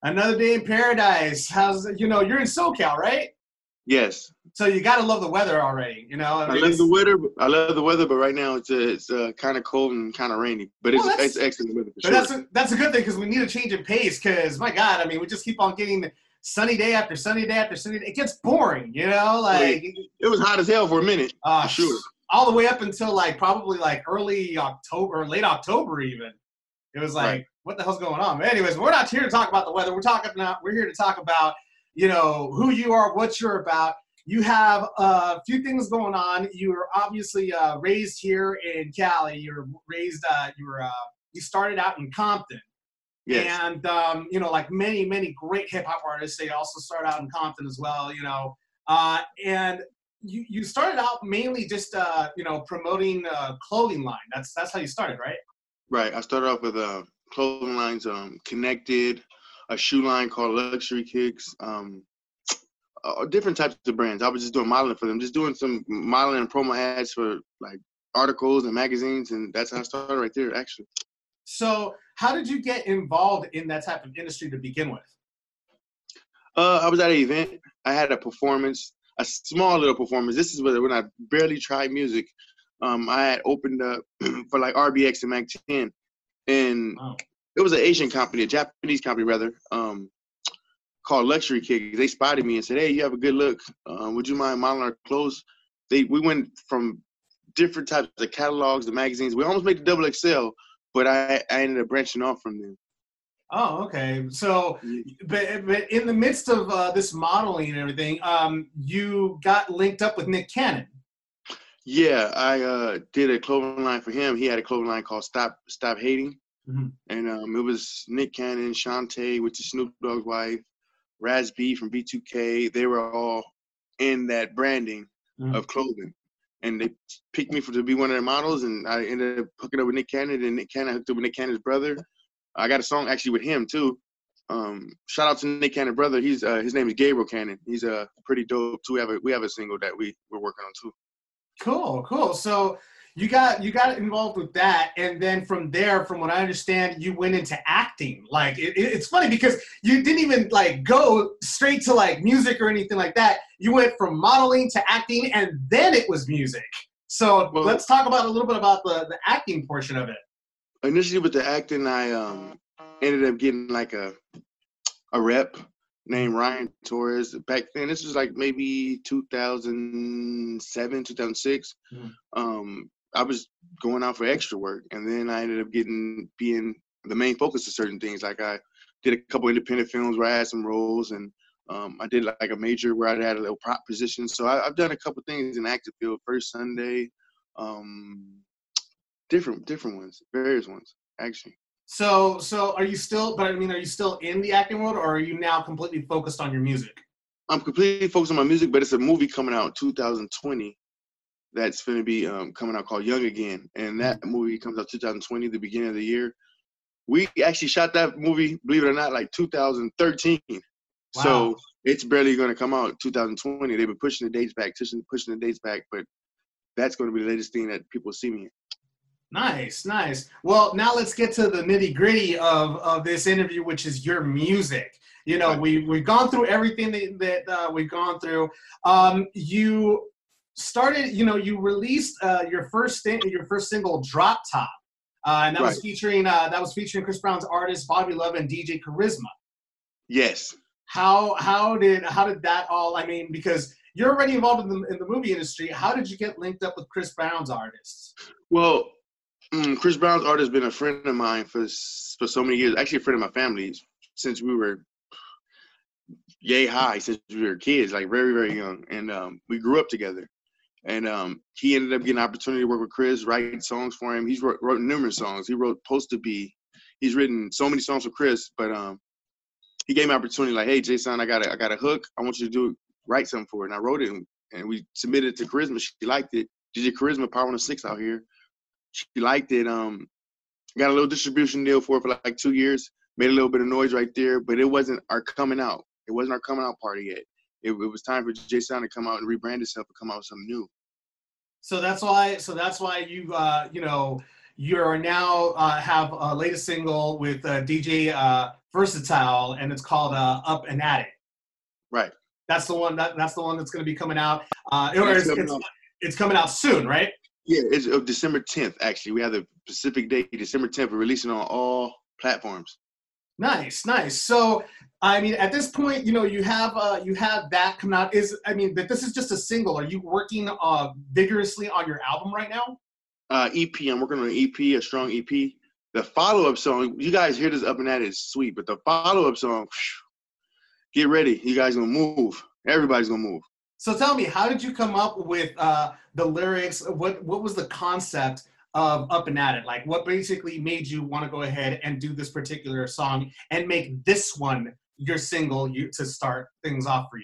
Speaker 2: Another day in paradise. How's you know you're in SoCal, right?
Speaker 8: Yes,
Speaker 2: So you gotta love the weather already. You know,
Speaker 8: I
Speaker 2: mean,
Speaker 8: love the weather. I love the weather, but right now it's uh, it's uh, kind of cold and kind of rainy. But it's
Speaker 2: Well,
Speaker 8: it's excellent weather for
Speaker 2: But
Speaker 8: sure.
Speaker 2: that's a, that's a good thing because we need a change in pace. Because my God, I mean, we just keep on getting sunny day after sunny day after sunny day. It gets boring, you know, like
Speaker 8: it was hot as hell for a minute.
Speaker 2: uh,
Speaker 8: sure.
Speaker 2: all the way up until like probably like early October, or late October even. It was like,
Speaker 8: Right.
Speaker 2: what the hell's going on? But anyways, we're not here to talk about the weather. We're talking now. We're here to talk about you know who you are, what you're about. You have a few things going on. You were obviously uh, raised here in Cali. You were raised. Uh, you were. Uh, you started out in Compton.
Speaker 8: Yes.
Speaker 2: And um, you know, like many, many great hip hop artists, they also start out in Compton as well. You know, uh, and you you started out mainly just uh, you know promoting a clothing line. That's that's how you started, right?
Speaker 8: Right. I started off with uh, clothing lines, um, connected, a shoe line called Luxury Kicks, um, uh, different types of brands. I was just doing modeling for them, just doing some modeling and promo ads for like articles and magazines, and that's how I started right there. Actually,
Speaker 2: So how did you get involved in that type of industry to begin with?
Speaker 8: uh, I was at an event. I had a performance, a small little performance. This is when I barely tried music. Um, I had opened up for like RBX and Mack 10, and
Speaker 2: Oh.
Speaker 8: it was an Asian company, a Japanese company rather, um, called Luxury Kick. They spotted me and said, "Hey, you have a good look. Um, would you mind modeling our clothes?" They we went from different types of catalogs, the magazines. We almost made the double XL, but I, I ended up branching off from them.
Speaker 2: Oh, okay. So, but, but in the midst of uh, this modeling and everything, um, you got linked up with Nick Cannon.
Speaker 8: Yeah, I uh, did a clothing line for him. He had a clothing line called Stop Stop Hating,
Speaker 2: Mhm.
Speaker 8: and um, it was Nick Cannon, Shantae, which is Snoop Dogg's wife, Raz B from B2K. They were all in that branding
Speaker 2: Mhm.
Speaker 8: of clothing, and they picked me for to be one of their models. And I ended up hooking up with Nick Cannon, and Nick Cannon hooked up with Nick Cannon's brother. I got a song actually with him too. Um, shout out to Nick Cannon's brother. He's uh, his name is Gabriel Cannon. He's uh, pretty dope too. We have a we have a single that we we're working on too.
Speaker 2: Cool, cool. So you got you got involved with that, and then from there, from what I understand, you went into acting. Like it, it- it's funny because you didn't even like go straight to like music or anything like that. You went from modeling to acting, and then it was music. So
Speaker 8: Well-
Speaker 2: let's talk about a little bit about the the acting portion of it.
Speaker 8: initially with the acting, I um ended up getting like a a rep named Ryan Torres. Back then, this was like maybe 2007, 2006.
Speaker 2: Mhm.
Speaker 8: Um, I was going out for extra work, and then I ended up getting being the main focus of certain things. Like I did a couple independent films where I had some roles, and um, I did like a major where I had a little prop position. So I, I've done a couple things in active field. First Sunday, um, different different ones, various ones actually.
Speaker 2: So, so are you still? But I mean, are you still in the acting world, or are you now completely focused on your music?
Speaker 8: I'm completely focused on my music, but it's a movie coming out 2020 that's going to be um, coming out called Young Again, and that movie comes out 2020, the beginning of the year. We actually shot that movie, believe it or not, like 2013.
Speaker 2: Wow.
Speaker 8: So it's barely going to come out 2020. They've been pushing the dates back, pushing, pushing the dates back, but that's going to be the latest thing that people see me in.
Speaker 2: Nice, nice. Well, now let's get to the nitty gritty of, of this interview, which is your music. You know, we we've gone through everything that, that uh, we've gone through. Um, you started, you know, you released uh, your first thing, your first single, "Drop Top," uh, and that was featuring uh, that was featuring Chris Brown's artist Bobby Love and DJ Charisma.
Speaker 8: Yes.
Speaker 2: How how did how did that all? I mean, because you're already involved in the in the movie industry. How did you get linked up with Chris Brown's artists?
Speaker 8: Well, mm, Chris Brown's artist has been a friend of mine for for so many years. Actually, a friend of my family since we were yay high, since we were kids, like very very young, and um, we grew up together. And um, he ended up getting an opportunity to work with Chris, write songs for him. He's wrote, wrote numerous songs. He wrote "Post to Be." He's written so many songs for Chris, but um, he gave me opportunity, like, "Hey, Jason, I got a, I got a hook. I want you to do write something for it." And I wrote it, and, we submitted it to Charisma. She liked it. DJ Charisma, Power 106 out here she liked it. Um, got a little distribution deal for it for like two years. Made a little bit of noise right there, but it wasn't our coming out. It wasn't our coming out party yet. It, it was time for J-SUNN to come out and rebrand itself and come out with something new.
Speaker 2: So that's why. So that's why you uh, you know you are now uh, have a latest single with uh, DJ uh, Versatile, and it's called uh, "Up and At It."
Speaker 8: Right.
Speaker 2: That's the one. That, that's the one that's going to be coming out. Uh, or
Speaker 8: It's coming
Speaker 2: it's,
Speaker 8: out.
Speaker 2: it's coming out soon, right?
Speaker 8: Yeah, it's uh, December 10th. Actually, we have the Pacific Day, December 10th. We're releasing on all platforms.
Speaker 2: Nice, nice. So, I mean, at this point, you know, you have uh, you have that coming out. Is I mean, that this is just a single. Are you working uh, vigorously on your album right now?
Speaker 8: Uh, EP. I'm working on an EP, a strong EP. The follow-up song, you guys hear this up and at it sweet, but the follow-up song, get ready. You guys gonna move. Everybody's gonna move.
Speaker 2: So tell me, how did you come up with uh, the lyrics? What what was the concept of Up and At It? Like, what basically made you want to go ahead and do this particular song and make this one your single you, to start things off for you?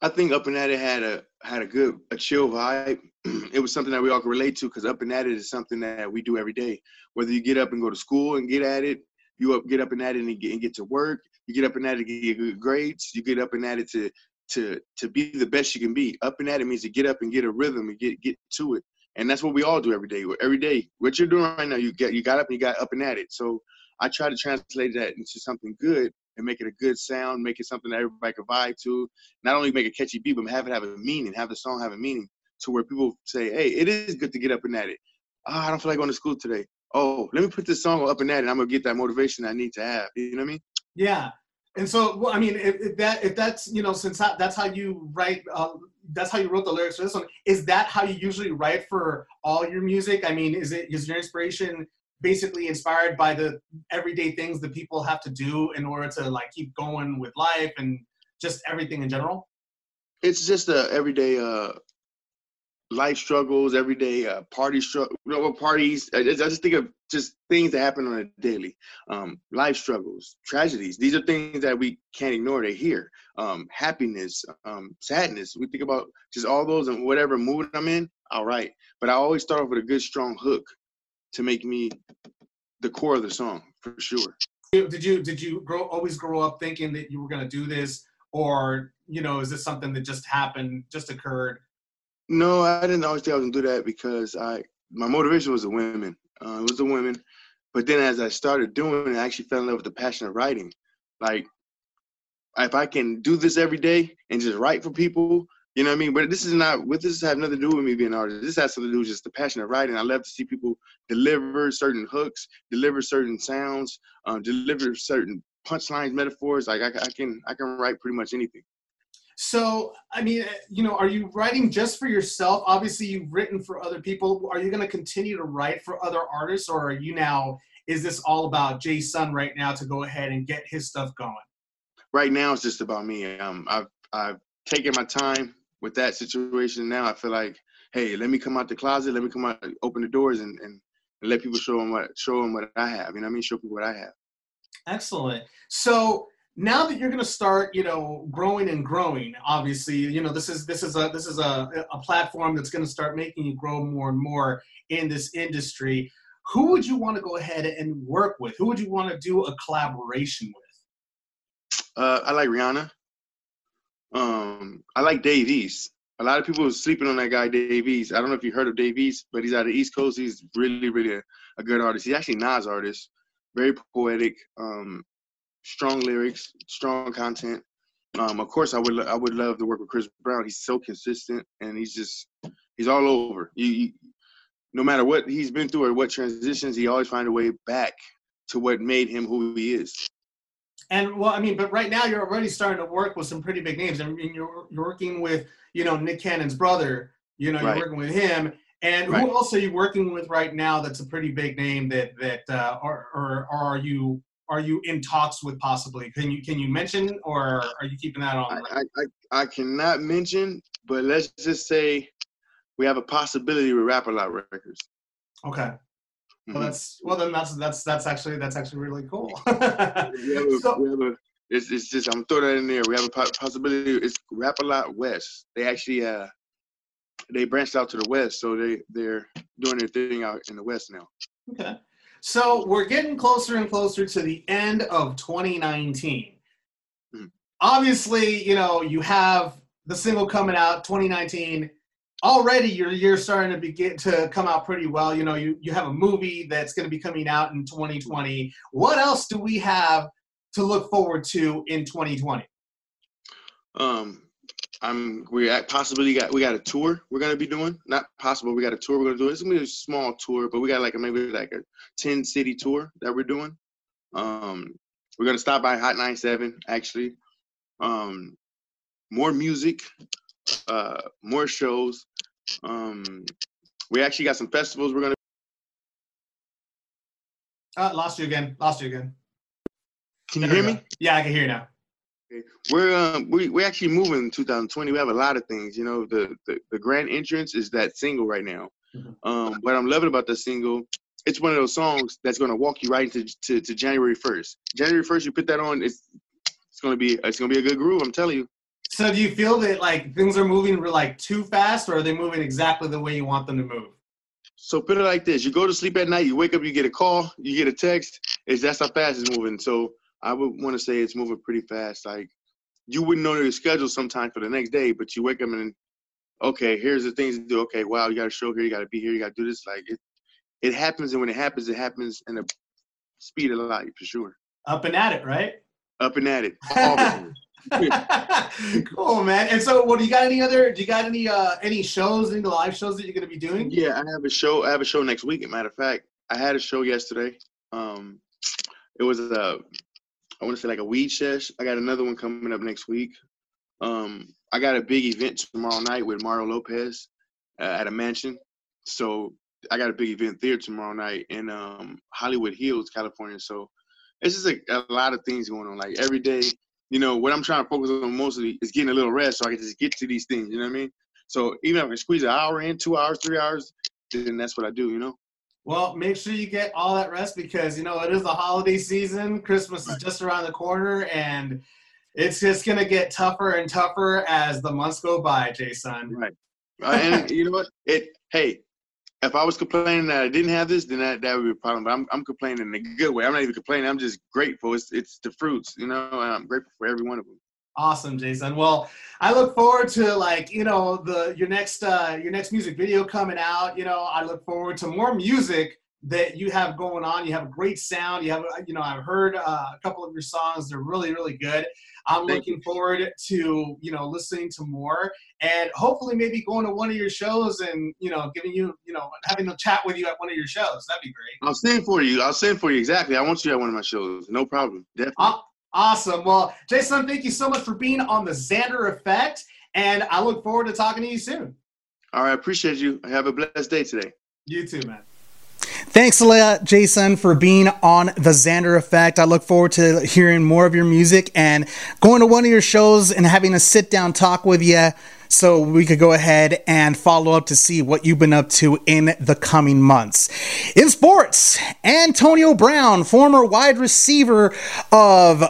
Speaker 8: I think Up and At It had a had a good a chill vibe. it was something that we all could relate to because Up and At It is something that we do every day. Whether you get up and go to school and get at it, you up get up and at it and get, and get to work. You get up and at it to get good grades. You get up and at it to to to be the best you can be. Up and at it means to get up and get a rhythm and get get to it. And that's what we all do every day. Every day, what you're doing right now, you get you got up and you got up and at it. So I try to translate that into something good and make it a good sound, make it something that everybody can vibe to. Not only make a catchy beat, but have it have a meaning, have the song have a meaning to where people say, hey, it is good to get up and at it. Oh, I don't feel like going to school today. Oh, let me put this song up and at it. I'm gonna get that motivation I need to have. You know what I mean?
Speaker 2: Yeah. And so, well, I mean, if, if that if that's you know, since that, that's how you write, uh, that's how you wrote the lyrics for this one. Is that how you usually write for all your music? I mean, is it is your inspiration basically inspired by the everyday things that people have to do in order to like keep going with life and just everything in general?
Speaker 8: It's just a everyday uh life struggles, everyday uh, party struggle, parties. I just, I just think of just things that happen on a daily. Um, life struggles, tragedies. These are things that we can't ignore. They're here. Um, happiness, um, sadness. We think about just all those and whatever mood I'm in. All right, but I always start off with a good strong hook to make me the core of the song for sure.
Speaker 2: Did you did you grow always grow up thinking that you were gonna do this, or you know, is this something that just happened, just occurred?
Speaker 8: No, I didn't always think I was gonna do that because I my motivation was the women. Uh, it was the women, but then as I started doing it, I actually fell in love with the passion of writing. Like, if I can do this every day and just write for people, You know what I mean? But this is not. What this have nothing to do with me being an artist. This has something to do with just the passion of writing. I love to see people deliver certain hooks, deliver certain sounds, um, deliver certain punchlines, metaphors. Like I, I can, I can write pretty much anything.
Speaker 2: So, I mean, you know, are you writing just for yourself? Obviously, you've written for other people. Are you going to continue to write for other artists, or are you now? Is this all about J-SUNN right now to go ahead and get his stuff going?
Speaker 8: Right now, it's just about me. Um, I've I've taken my time with that situation. Now I feel like, hey, let me come out the closet. Let me come out, open the doors, and and, and let people show them what show them what I have. You know what I mean? Show people what I have.
Speaker 2: Excellent. So now that you're going to start, you know, growing and growing, obviously, you know, this is this is a this is a, a platform that's going to start making you grow more and more in this industry. Who would you want to go ahead and work with? Who would you want to do a collaboration with?
Speaker 8: Uh, I like Rihanna. Um, I like Dave East. A lot of people are sleeping on that guy, Dave East. I don't know if you heard of Dave East, but he's out of the East Coast. He's really, really a, a good artist. He's actually Nas artist. Very poetic. Um, strong lyrics, strong content. Um, of course, I would I would love to work with Chris Brown. He's so consistent, and he's just he's all over. You, you, no matter what he's been through or what transitions, he always find a way back to what made him who he is.
Speaker 2: And well, I mean, but right now you're already starting to work with some pretty big names. I mean, you're you're working with you know Nick Cannon's brother. You know,
Speaker 8: Right.
Speaker 2: you're working with him. And
Speaker 8: Right.
Speaker 2: who else are you working with right now? That's a pretty big name. That that uh, or, or or are you are you in talks with possibly? Can you can you mention or are you keeping that on?
Speaker 8: I, I, I, cannot mention, but let's just say we have a possibility with Rap a Lot Records.
Speaker 2: Okay. Well,
Speaker 8: Mhm.
Speaker 2: that's well then that's that's that's actually that's actually really cool.
Speaker 8: we have a,
Speaker 2: So-
Speaker 8: we have a it's, it's just I'm throwing that in there. We have a possibility. It's Rap a Lot West. They actually uh they branched out to the west, so they they're doing their thing out in the west now.
Speaker 2: Okay. So we're getting closer and closer to the end of 2019.
Speaker 8: Mhm.
Speaker 2: Obviously, you know, you have the single coming out 2019. Already your year's starting to begin to come out pretty well. You know, you, you have a movie that's going to be coming out in 2020. What else do we have to look forward to in 2020?
Speaker 8: Um, I'm we possibly got we got a tour we're gonna be doing. Not possible, we got a tour we're gonna do. It's gonna be a small tour, but we got like a, maybe like a ten city tour that we're doing. Um, we're gonna stop by Hot 97 actually. Um, more music, uh, more shows. Um, we actually got some festivals we're gonna.
Speaker 2: Uh, lost you again. Lost you again.
Speaker 8: Can you
Speaker 2: There
Speaker 8: hear me?
Speaker 2: go. Yeah, I can hear you now.
Speaker 8: We're um, we we actually moving in 2020. We have a lot of things. You know, the the, the grand entrance is that single right now.
Speaker 2: Mhm.
Speaker 8: Um, what I'm loving about the single, it's one of those songs that's gonna walk you right into to, to January 1st. January 1st, you put that on, it's it's gonna be it's gonna be a good groove. I'm telling you.
Speaker 2: So do you feel that like things are moving like too fast or are they moving exactly the way you want them to move?
Speaker 8: So put it like this: you go to sleep at night, you wake up, you get a call, you get a text. Is that's how fast it's moving? So I would want to say it's moving pretty fast. Like you wouldn't know your schedule sometime for the next day, but you wake up and okay, here's the things to do. Okay, wow, you got to show here, you got to be here, you got to do this. Like it, it happens, and when it happens, it happens in a speed of light for sure.
Speaker 2: Up and at it, right?
Speaker 8: Up and at it. All the time.
Speaker 2: cool, man. And so, what do you got? Any other? Do you got any uh any shows, any live shows that you're gonna be doing?
Speaker 8: Yeah, I have a show. I have a show next week. As a matter of fact, I had a show yesterday. Um, it was a, I want to say like a weed sesh. I got another one coming up next week. Um, I got a big event tomorrow night with Mario Lopez uh, at a mansion. So I got a big event there tomorrow night in um, Hollywood Hills, California. So it's just a, a lot of things going on. Like every day, you know, what I'm trying to focus on mostly is getting a little rest so I can just get to these things. You know what I mean? So even if I can squeeze an hour in, two hours, three hours, then that's what I do. You know?
Speaker 2: Well, make sure you get all that rest because you know it is the holiday season. Christmas is just around the corner, and it's just gonna get tougher and tougher as the months go by, Jason.
Speaker 8: Right. Uh, and you know what? It. Hey, if I was complaining that I didn't have this, then that, that would be a problem. But I'm I'm complaining in a good way. I'm not even complaining. I'm just grateful. It's it's the fruits. You know, and I'm grateful for every one of them.
Speaker 2: Awesome, Jason. Well, I look forward to like you know the your next uh, your next music video coming out. You know, I look forward to more music that you have going on. You have a great sound. You have, you know, I've heard uh, a couple of your songs. They're really, really good. I'm
Speaker 8: Thank
Speaker 2: looking forward to, you know, listening to more and hopefully maybe going to one of your shows and, you know, giving you, you know, having a chat with you at one of your shows. That'd be great.
Speaker 8: I'll sing for you. I'll sing for you. Exactly. I want you at one of my shows. No problem. Definitely.
Speaker 2: Awesome. Well, Jason, thank you so much for being on the Xander Effect. And I look forward to talking to you soon.
Speaker 8: All right. Appreciate you. Have a blessed day today.
Speaker 2: You too, man.
Speaker 1: Thanks a lot, Jason, for being on the Xander Effect. I look forward to hearing more of your music and going to one of your shows and having a sit down talk with you so we could go ahead and follow up to see what you've been up to in the coming months. In sports, Antonio Brown, former wide receiver of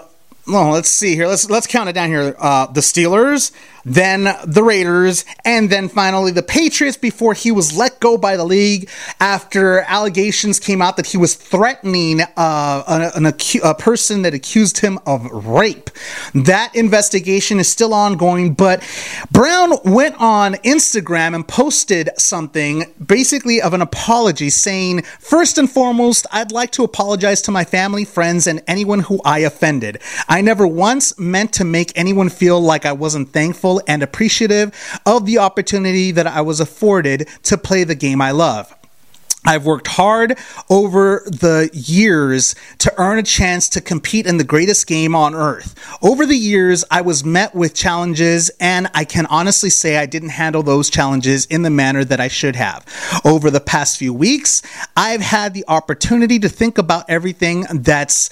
Speaker 1: well, let's see here. Let's let's count it down here. Uh, the Steelers, then the Raiders, and then finally the Patriots before he was let go by the league after allegations came out that he was threatening uh, an, an acu- a person that accused him of rape. That investigation is still ongoing, but Brown went on Instagram and posted something basically of an apology saying, First and foremost, I'd like to apologize to my family, friends, and anyone who I offended. I never once meant to make anyone feel like I wasn't thankful and appreciative of the opportunity that I was afforded to play the game I love. I've worked hard over the years to earn a chance to compete in the greatest game on earth. Over the years, I was met with challenges, and I can honestly say I didn't handle those challenges in the manner that I should have. Over the past few weeks, I've had the opportunity to think about everything that's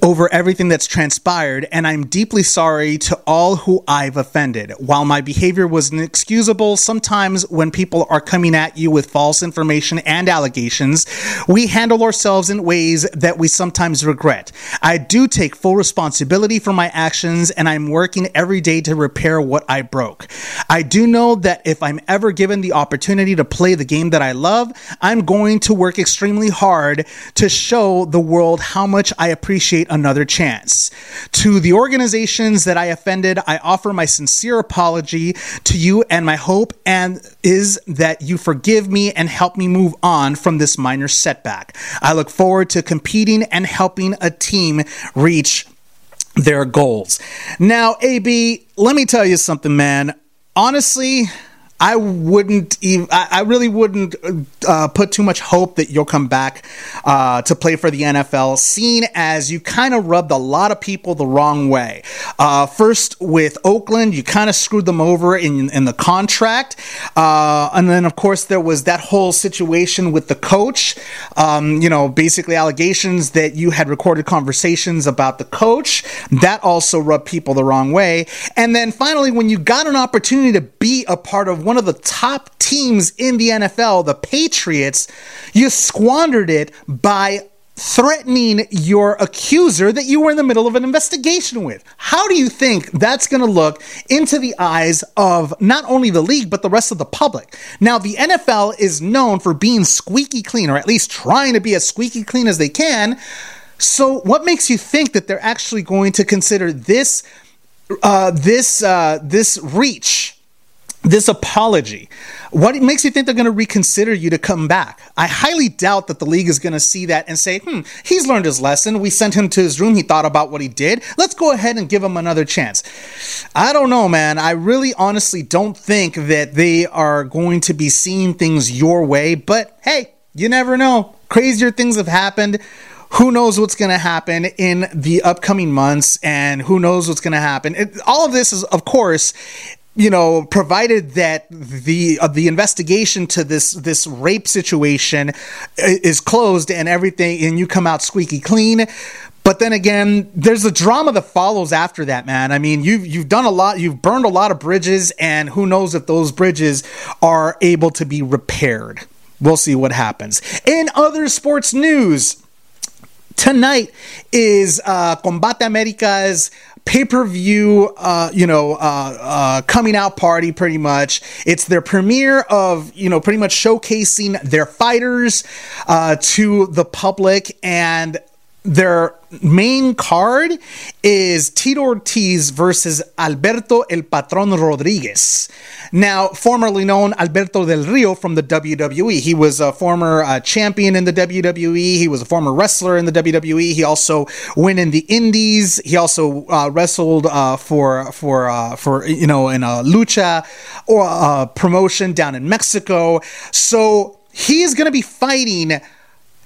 Speaker 1: over everything that's transpired, and I'm deeply sorry to all who I've offended. While my behavior was inexcusable, sometimes when people are coming at you with false information and allegations, we handle ourselves in ways that we sometimes regret. I do take full responsibility for my actions, and I'm working every day to repair what I broke. I do know that if I'm ever given the opportunity to play the game that I love, I'm going to work extremely hard to show the world how much I appreciate another chance. To the organizations that I offended, I offer my sincere apology to you and my hope and is that you forgive me and help me move on from this minor setback. I look forward to competing and helping a team reach their goals. Now, AB, let me tell you something, man. Honestly, I wouldn't even, I, really wouldn't uh, put too much hope that you'll come back uh, to play for the NFL, seeing as you kind of rubbed a lot of people the wrong way. Uh, first, with Oakland, you kind of screwed them over in, in the contract. Uh, and then, of course, there was that whole situation with the coach. Um, you know, basically allegations that you had recorded conversations about the coach. That also rubbed people the wrong way. And then finally, when you got an opportunity to be a part of one of the top teams in the NFL, the Patriots, you squandered it by threatening your accuser that you were in the middle of an investigation with. How do you think that's going to look into the eyes of not only the league, but the rest of the public? Now, the NFL is known for being squeaky clean, or at least trying to be as squeaky clean as they can. So, what makes you think that they're actually going to consider this, uh, this, uh, this reach? This apology. What makes you think they're going to reconsider you to come back? I highly doubt that the league is going to see that and say hmm he's learned his lesson. We sent him to his room. He thought about what he did. Let's go ahead and give him another chance. I don't know man. I really honestly don't think that they are going to be seeing things your way but hey you never know. Crazier things have happened. Who knows what's going to happen in the upcoming months and who knows what's going to happen. It, all of this is of course you know, provided that the uh, the investigation to this this rape situation is closed and everything, and you come out squeaky clean. But then again, there's a drama that follows after that, man. I mean, you've you've done a lot, you've burned a lot of bridges, and who knows if those bridges are able to be repaired. We'll see what happens. In other sports news, tonight is uh, Combate Americas pay per view, uh, you know, uh, uh, coming out party pretty much. It's their premiere of, you know, pretty much showcasing their fighters uh, to the public. And their main card is Tito Ortiz versus Alberto El Patron Rodriguez. Now, formerly known Alberto Del Rio from the WWE. He was a former uh, champion in the WWE. He was a former wrestler in the WWE. He also went in the Indies. He also uh, wrestled uh, for for uh, for you know in a lucha or uh, promotion down in Mexico. So he's going to be fighting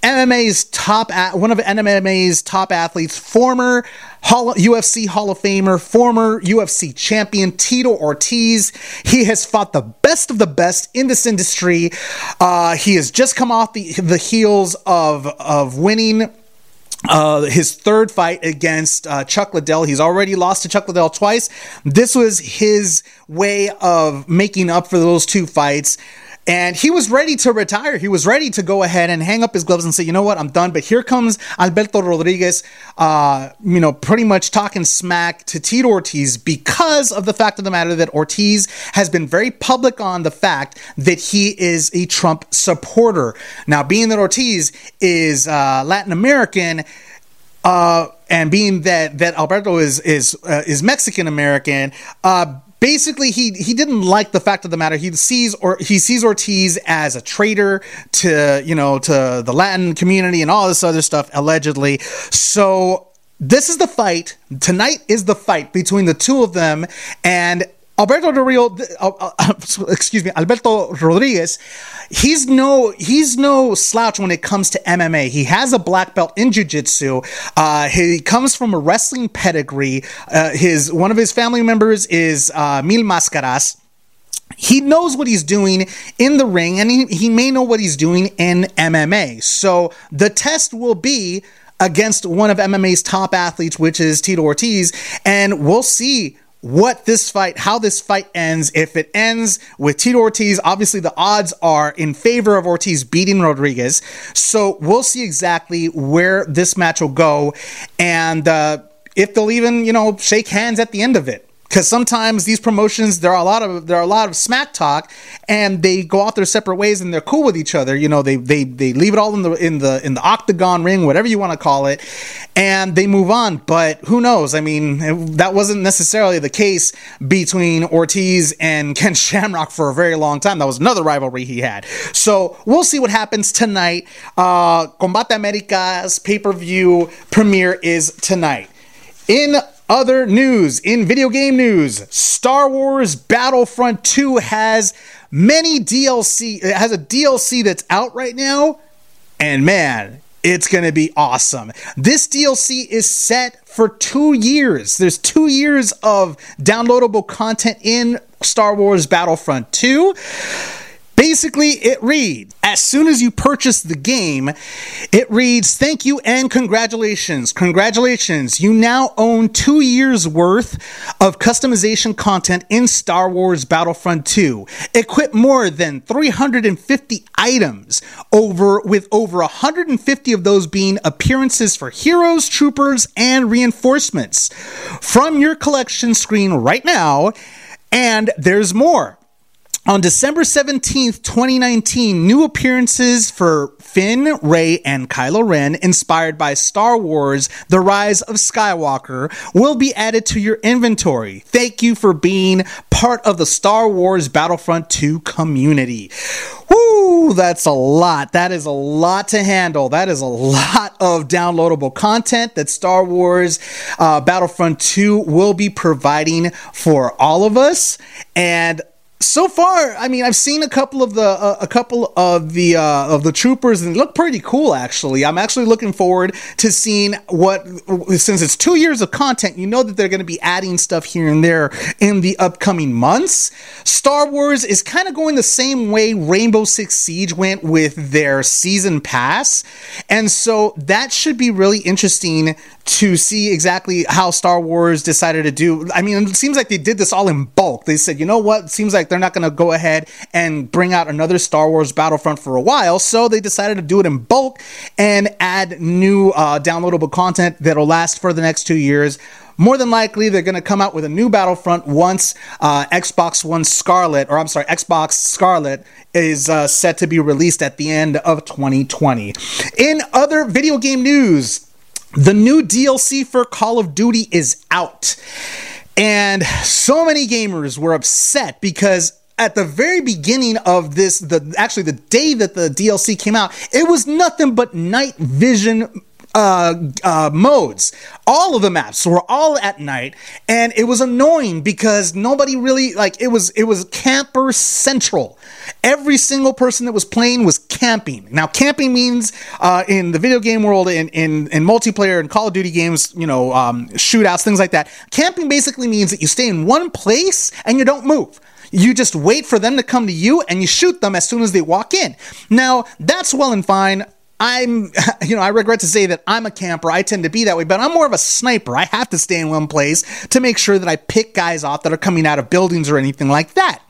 Speaker 1: MMA's top, one of MMA's top athletes, former Hall, UFC Hall of Famer, former UFC champion Tito Ortiz. He has fought the best of the best in this industry. Uh, he has just come off the the heels of of winning uh, his third fight against uh, Chuck Liddell. He's already lost to Chuck Liddell twice. This was his way of making up for those two fights. And he was ready to retire. He was ready to go ahead and hang up his gloves and say, you know what, I'm done. But here comes Alberto Rodriguez, uh, you know, pretty much talking smack to Tito Ortiz because of the fact of the matter that Ortiz has been very public on the fact that he is a Trump supporter. Now, being that Ortiz is uh, Latin American, uh, and being that that Alberto is is uh, is Mexican American, uh, basically he he didn't like the fact of the matter. He sees or he sees Ortiz as a traitor to you know to the Latin community and all this other stuff allegedly. So this is the fight. Tonight is the fight between the two of them. And Alberto Rio, uh, uh, excuse me, Alberto Rodriguez, he's no he's no slouch when it comes to MMA. He has a black belt in jiu-jitsu. Uh, he comes from a wrestling pedigree. Uh, his one of his family members is uh, Mil Mascaras. He knows what he's doing in the ring, and he, he may know what he's doing in MMA. So the test will be against one of MMA's top athletes, which is Tito Ortiz, and we'll see what this fight, how this fight ends. If it ends with Tito Ortiz, obviously the odds are in favor of Ortiz beating Rodriguez. So we'll see exactly where this match will go and uh, if they'll even, you know, shake hands at the end of it because sometimes these promotions there are a lot of there are a lot of smack talk and they go out their separate ways and they're cool with each other. You know they they they leave it all in the in the in the octagon ring whatever you want to call it and they move on. But who knows? I mean that wasn't necessarily the case between ortiz and ken shamrock for a very long time. That was another rivalry he had. So we'll see what happens tonight. Uh combate americas pay-per-view premiere is tonight. In other news, in video game news, Star Wars Battlefront 2 has many DLC, it has a DLC that's out right now, and man, it's going to be awesome. This DLC is set for two years. There's two years of downloadable content in Star Wars Battlefront 2. Basically, it reads as soon as you purchase the game, it reads, Thank you and congratulations. Congratulations. You now own two years worth of customization content in Star Wars Battlefront 2. Equip more than 350 items, over with over 150 of those being appearances for heroes, troopers, and reinforcements. From your collection screen right now, and there's more. On December 17th, 2019, new appearances for Finn, Rey, and Kylo Ren, inspired by Star Wars The Rise of Skywalker, will be added to your inventory. Thank you for being part of the Star Wars Battlefront 2 community. Woo, that's a lot. That is a lot to handle. That is a lot of downloadable content that Star Wars uh, Battlefront 2 will be providing for all of us. And so far, I mean, I've seen a couple of the uh, a couple of the uh, of the troopers and look pretty cool. Actually, I'm actually looking forward to seeing what since it's two years of content. You know that they're going to be adding stuff here and there in the upcoming months. Star Wars is kind of going the same way Rainbow Six Siege went with their season pass, and so that should be really interesting to see exactly how Star Wars decided to do. I mean, it seems like they did this all in bulk. They said, you know what? It seems like they're not going to go ahead and bring out another Star Wars Battlefront for a while. So they decided to do it in bulk and add new uh, downloadable content that'll last for the next two years. More than likely, they're going to come out with a new Battlefront once uh, Xbox One Scarlett, or I'm sorry, Xbox Scarlett is uh, set to be released at the end of 2020. In other video game news, the new DLC for Call of Duty is out. And so many gamers were upset because at the very beginning of this, the actually the day that the DLC came out, it was nothing but night vision uh, uh, modes. All of the maps were all at night, and it was annoying because nobody really like it was. It was camper central. Every single person that was playing was camping. Now, camping means uh, in the video game world, in, in in multiplayer and Call of Duty games, you know, um, shootouts, things like that. Camping basically means that you stay in one place and you don't move. You just wait for them to come to you and you shoot them as soon as they walk in. Now, that's well and fine. I'm, you know, I regret to say that I'm a camper. I tend to be that way, but I'm more of a sniper. I have to stay in one place to make sure that I pick guys off that are coming out of buildings or anything like that.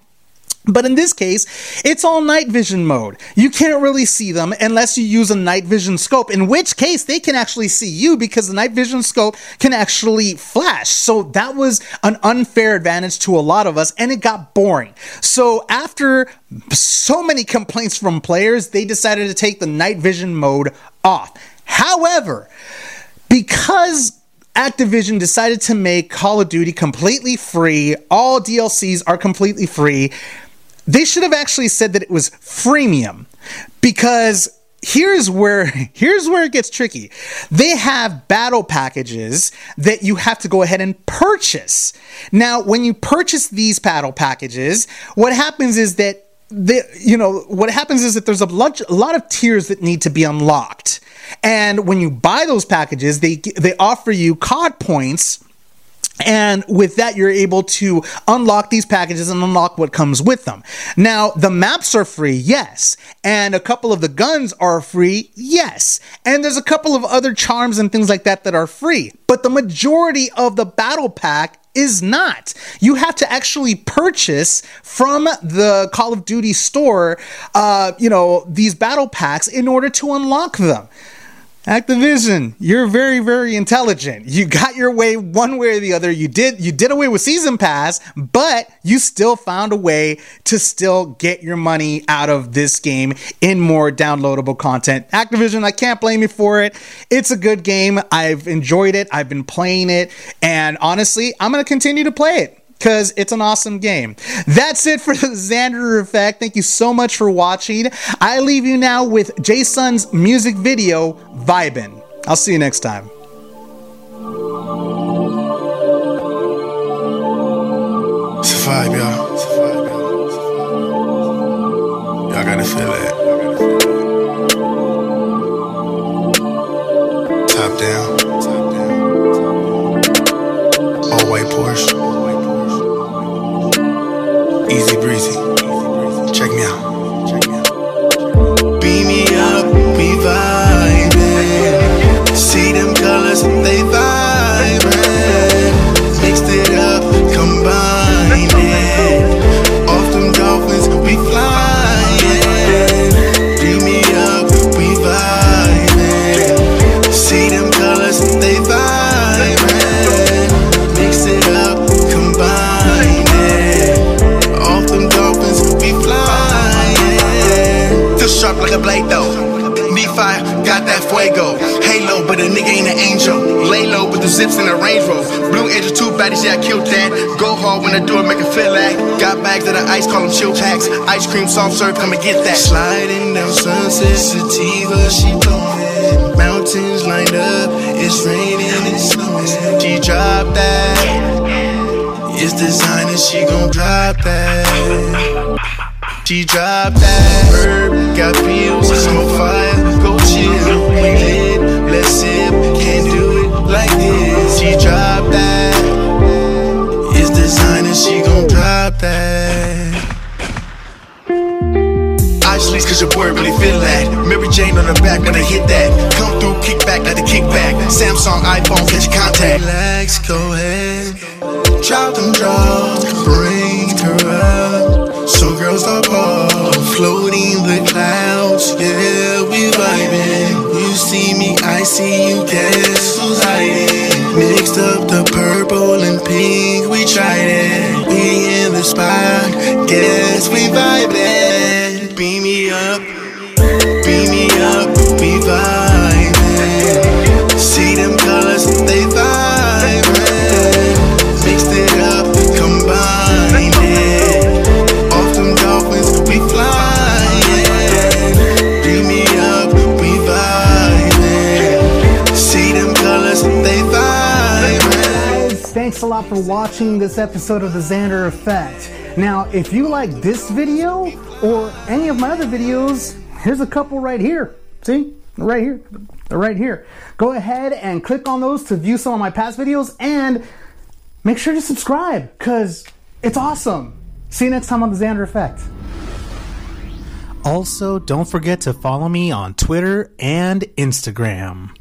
Speaker 1: But in this case, it's all night vision mode. You can't really see them unless you use a night vision scope, in which case they can actually see you because the night vision scope can actually flash. So that was an unfair advantage to a lot of us and it got boring. So after so many complaints from players, they decided to take the night vision mode off. However, because Activision decided to make Call of Duty completely free, all DLCs are completely free they should have actually said that it was freemium because here's where here's where it gets tricky. They have battle packages that you have to go ahead and purchase. Now, when you purchase these battle packages, what happens is that the you know what happens is that there's a lot, a lot of tiers that need to be unlocked. And when you buy those packages, they they offer you COD points and with that, you're able to unlock these packages and unlock what comes with them. Now, the maps are free, yes. And a couple of the guns are free, yes. And there's a couple of other charms and things like that that are free. But the majority of the battle pack is not. You have to actually purchase from the Call of Duty store, uh, you know, these battle packs in order to unlock them. Activision, you're very, very intelligent. You got your way one way or the other. You did you did away with season pass, but you still found a way to still get your money out of this game in more downloadable content. Activision, I can't blame you for it. It's a good game. I've enjoyed it. I've been playing it, and honestly, I'm gonna continue to play it because it's an awesome game. That's it for the Xander Effect. Thank you so much for watching. I leave you now with Jason's music video, Vibin. I'll see you next time.
Speaker 8: It's a vibe, y'all. It's a vibe, y'all. It's a vibe. Y'all gotta feel that. Fire, got that fuego. Halo, but a nigga ain't an angel. Lay low with the zips in the Range Rover. Blue Angel, two baddies, yeah, I killed that. Go hard when I do it, make it feel like. Got bags of the ice, call them chill packs. Ice cream, soft serve, come and get that. Sliding down sunset, sativa, she blowing. Mountains lined up, it's raining and snowing. She dropped that. It's designer, she gon' drop that. She drop that. Herb got pills, it's fire. We lit, let's. Can't do it like this. She dropped that. It's designer, she gon' drop that. I sleep cause your boy really feel that. Mary Jane on the back when I hit that. Come through, kick back, like the kickback. Samsung, iPhone, catch contact. Relax, go ahead. Drop them draws, bring her up. So girls ball, floating the clouds. Yeah, we vibing. You see me, I see you. Guess who's hiding? Mixed up the purple and pink, we tried it. We in the spot, guess we vibing.
Speaker 1: For watching this episode of The Xander Effect. Now, if you like this video or any of my other videos, here's a couple right here. See? Right here. Right here. Go ahead and click on those to view some of my past videos and make sure to subscribe because it's awesome. See you next time on The Xander Effect. Also, don't forget to follow me on Twitter and Instagram.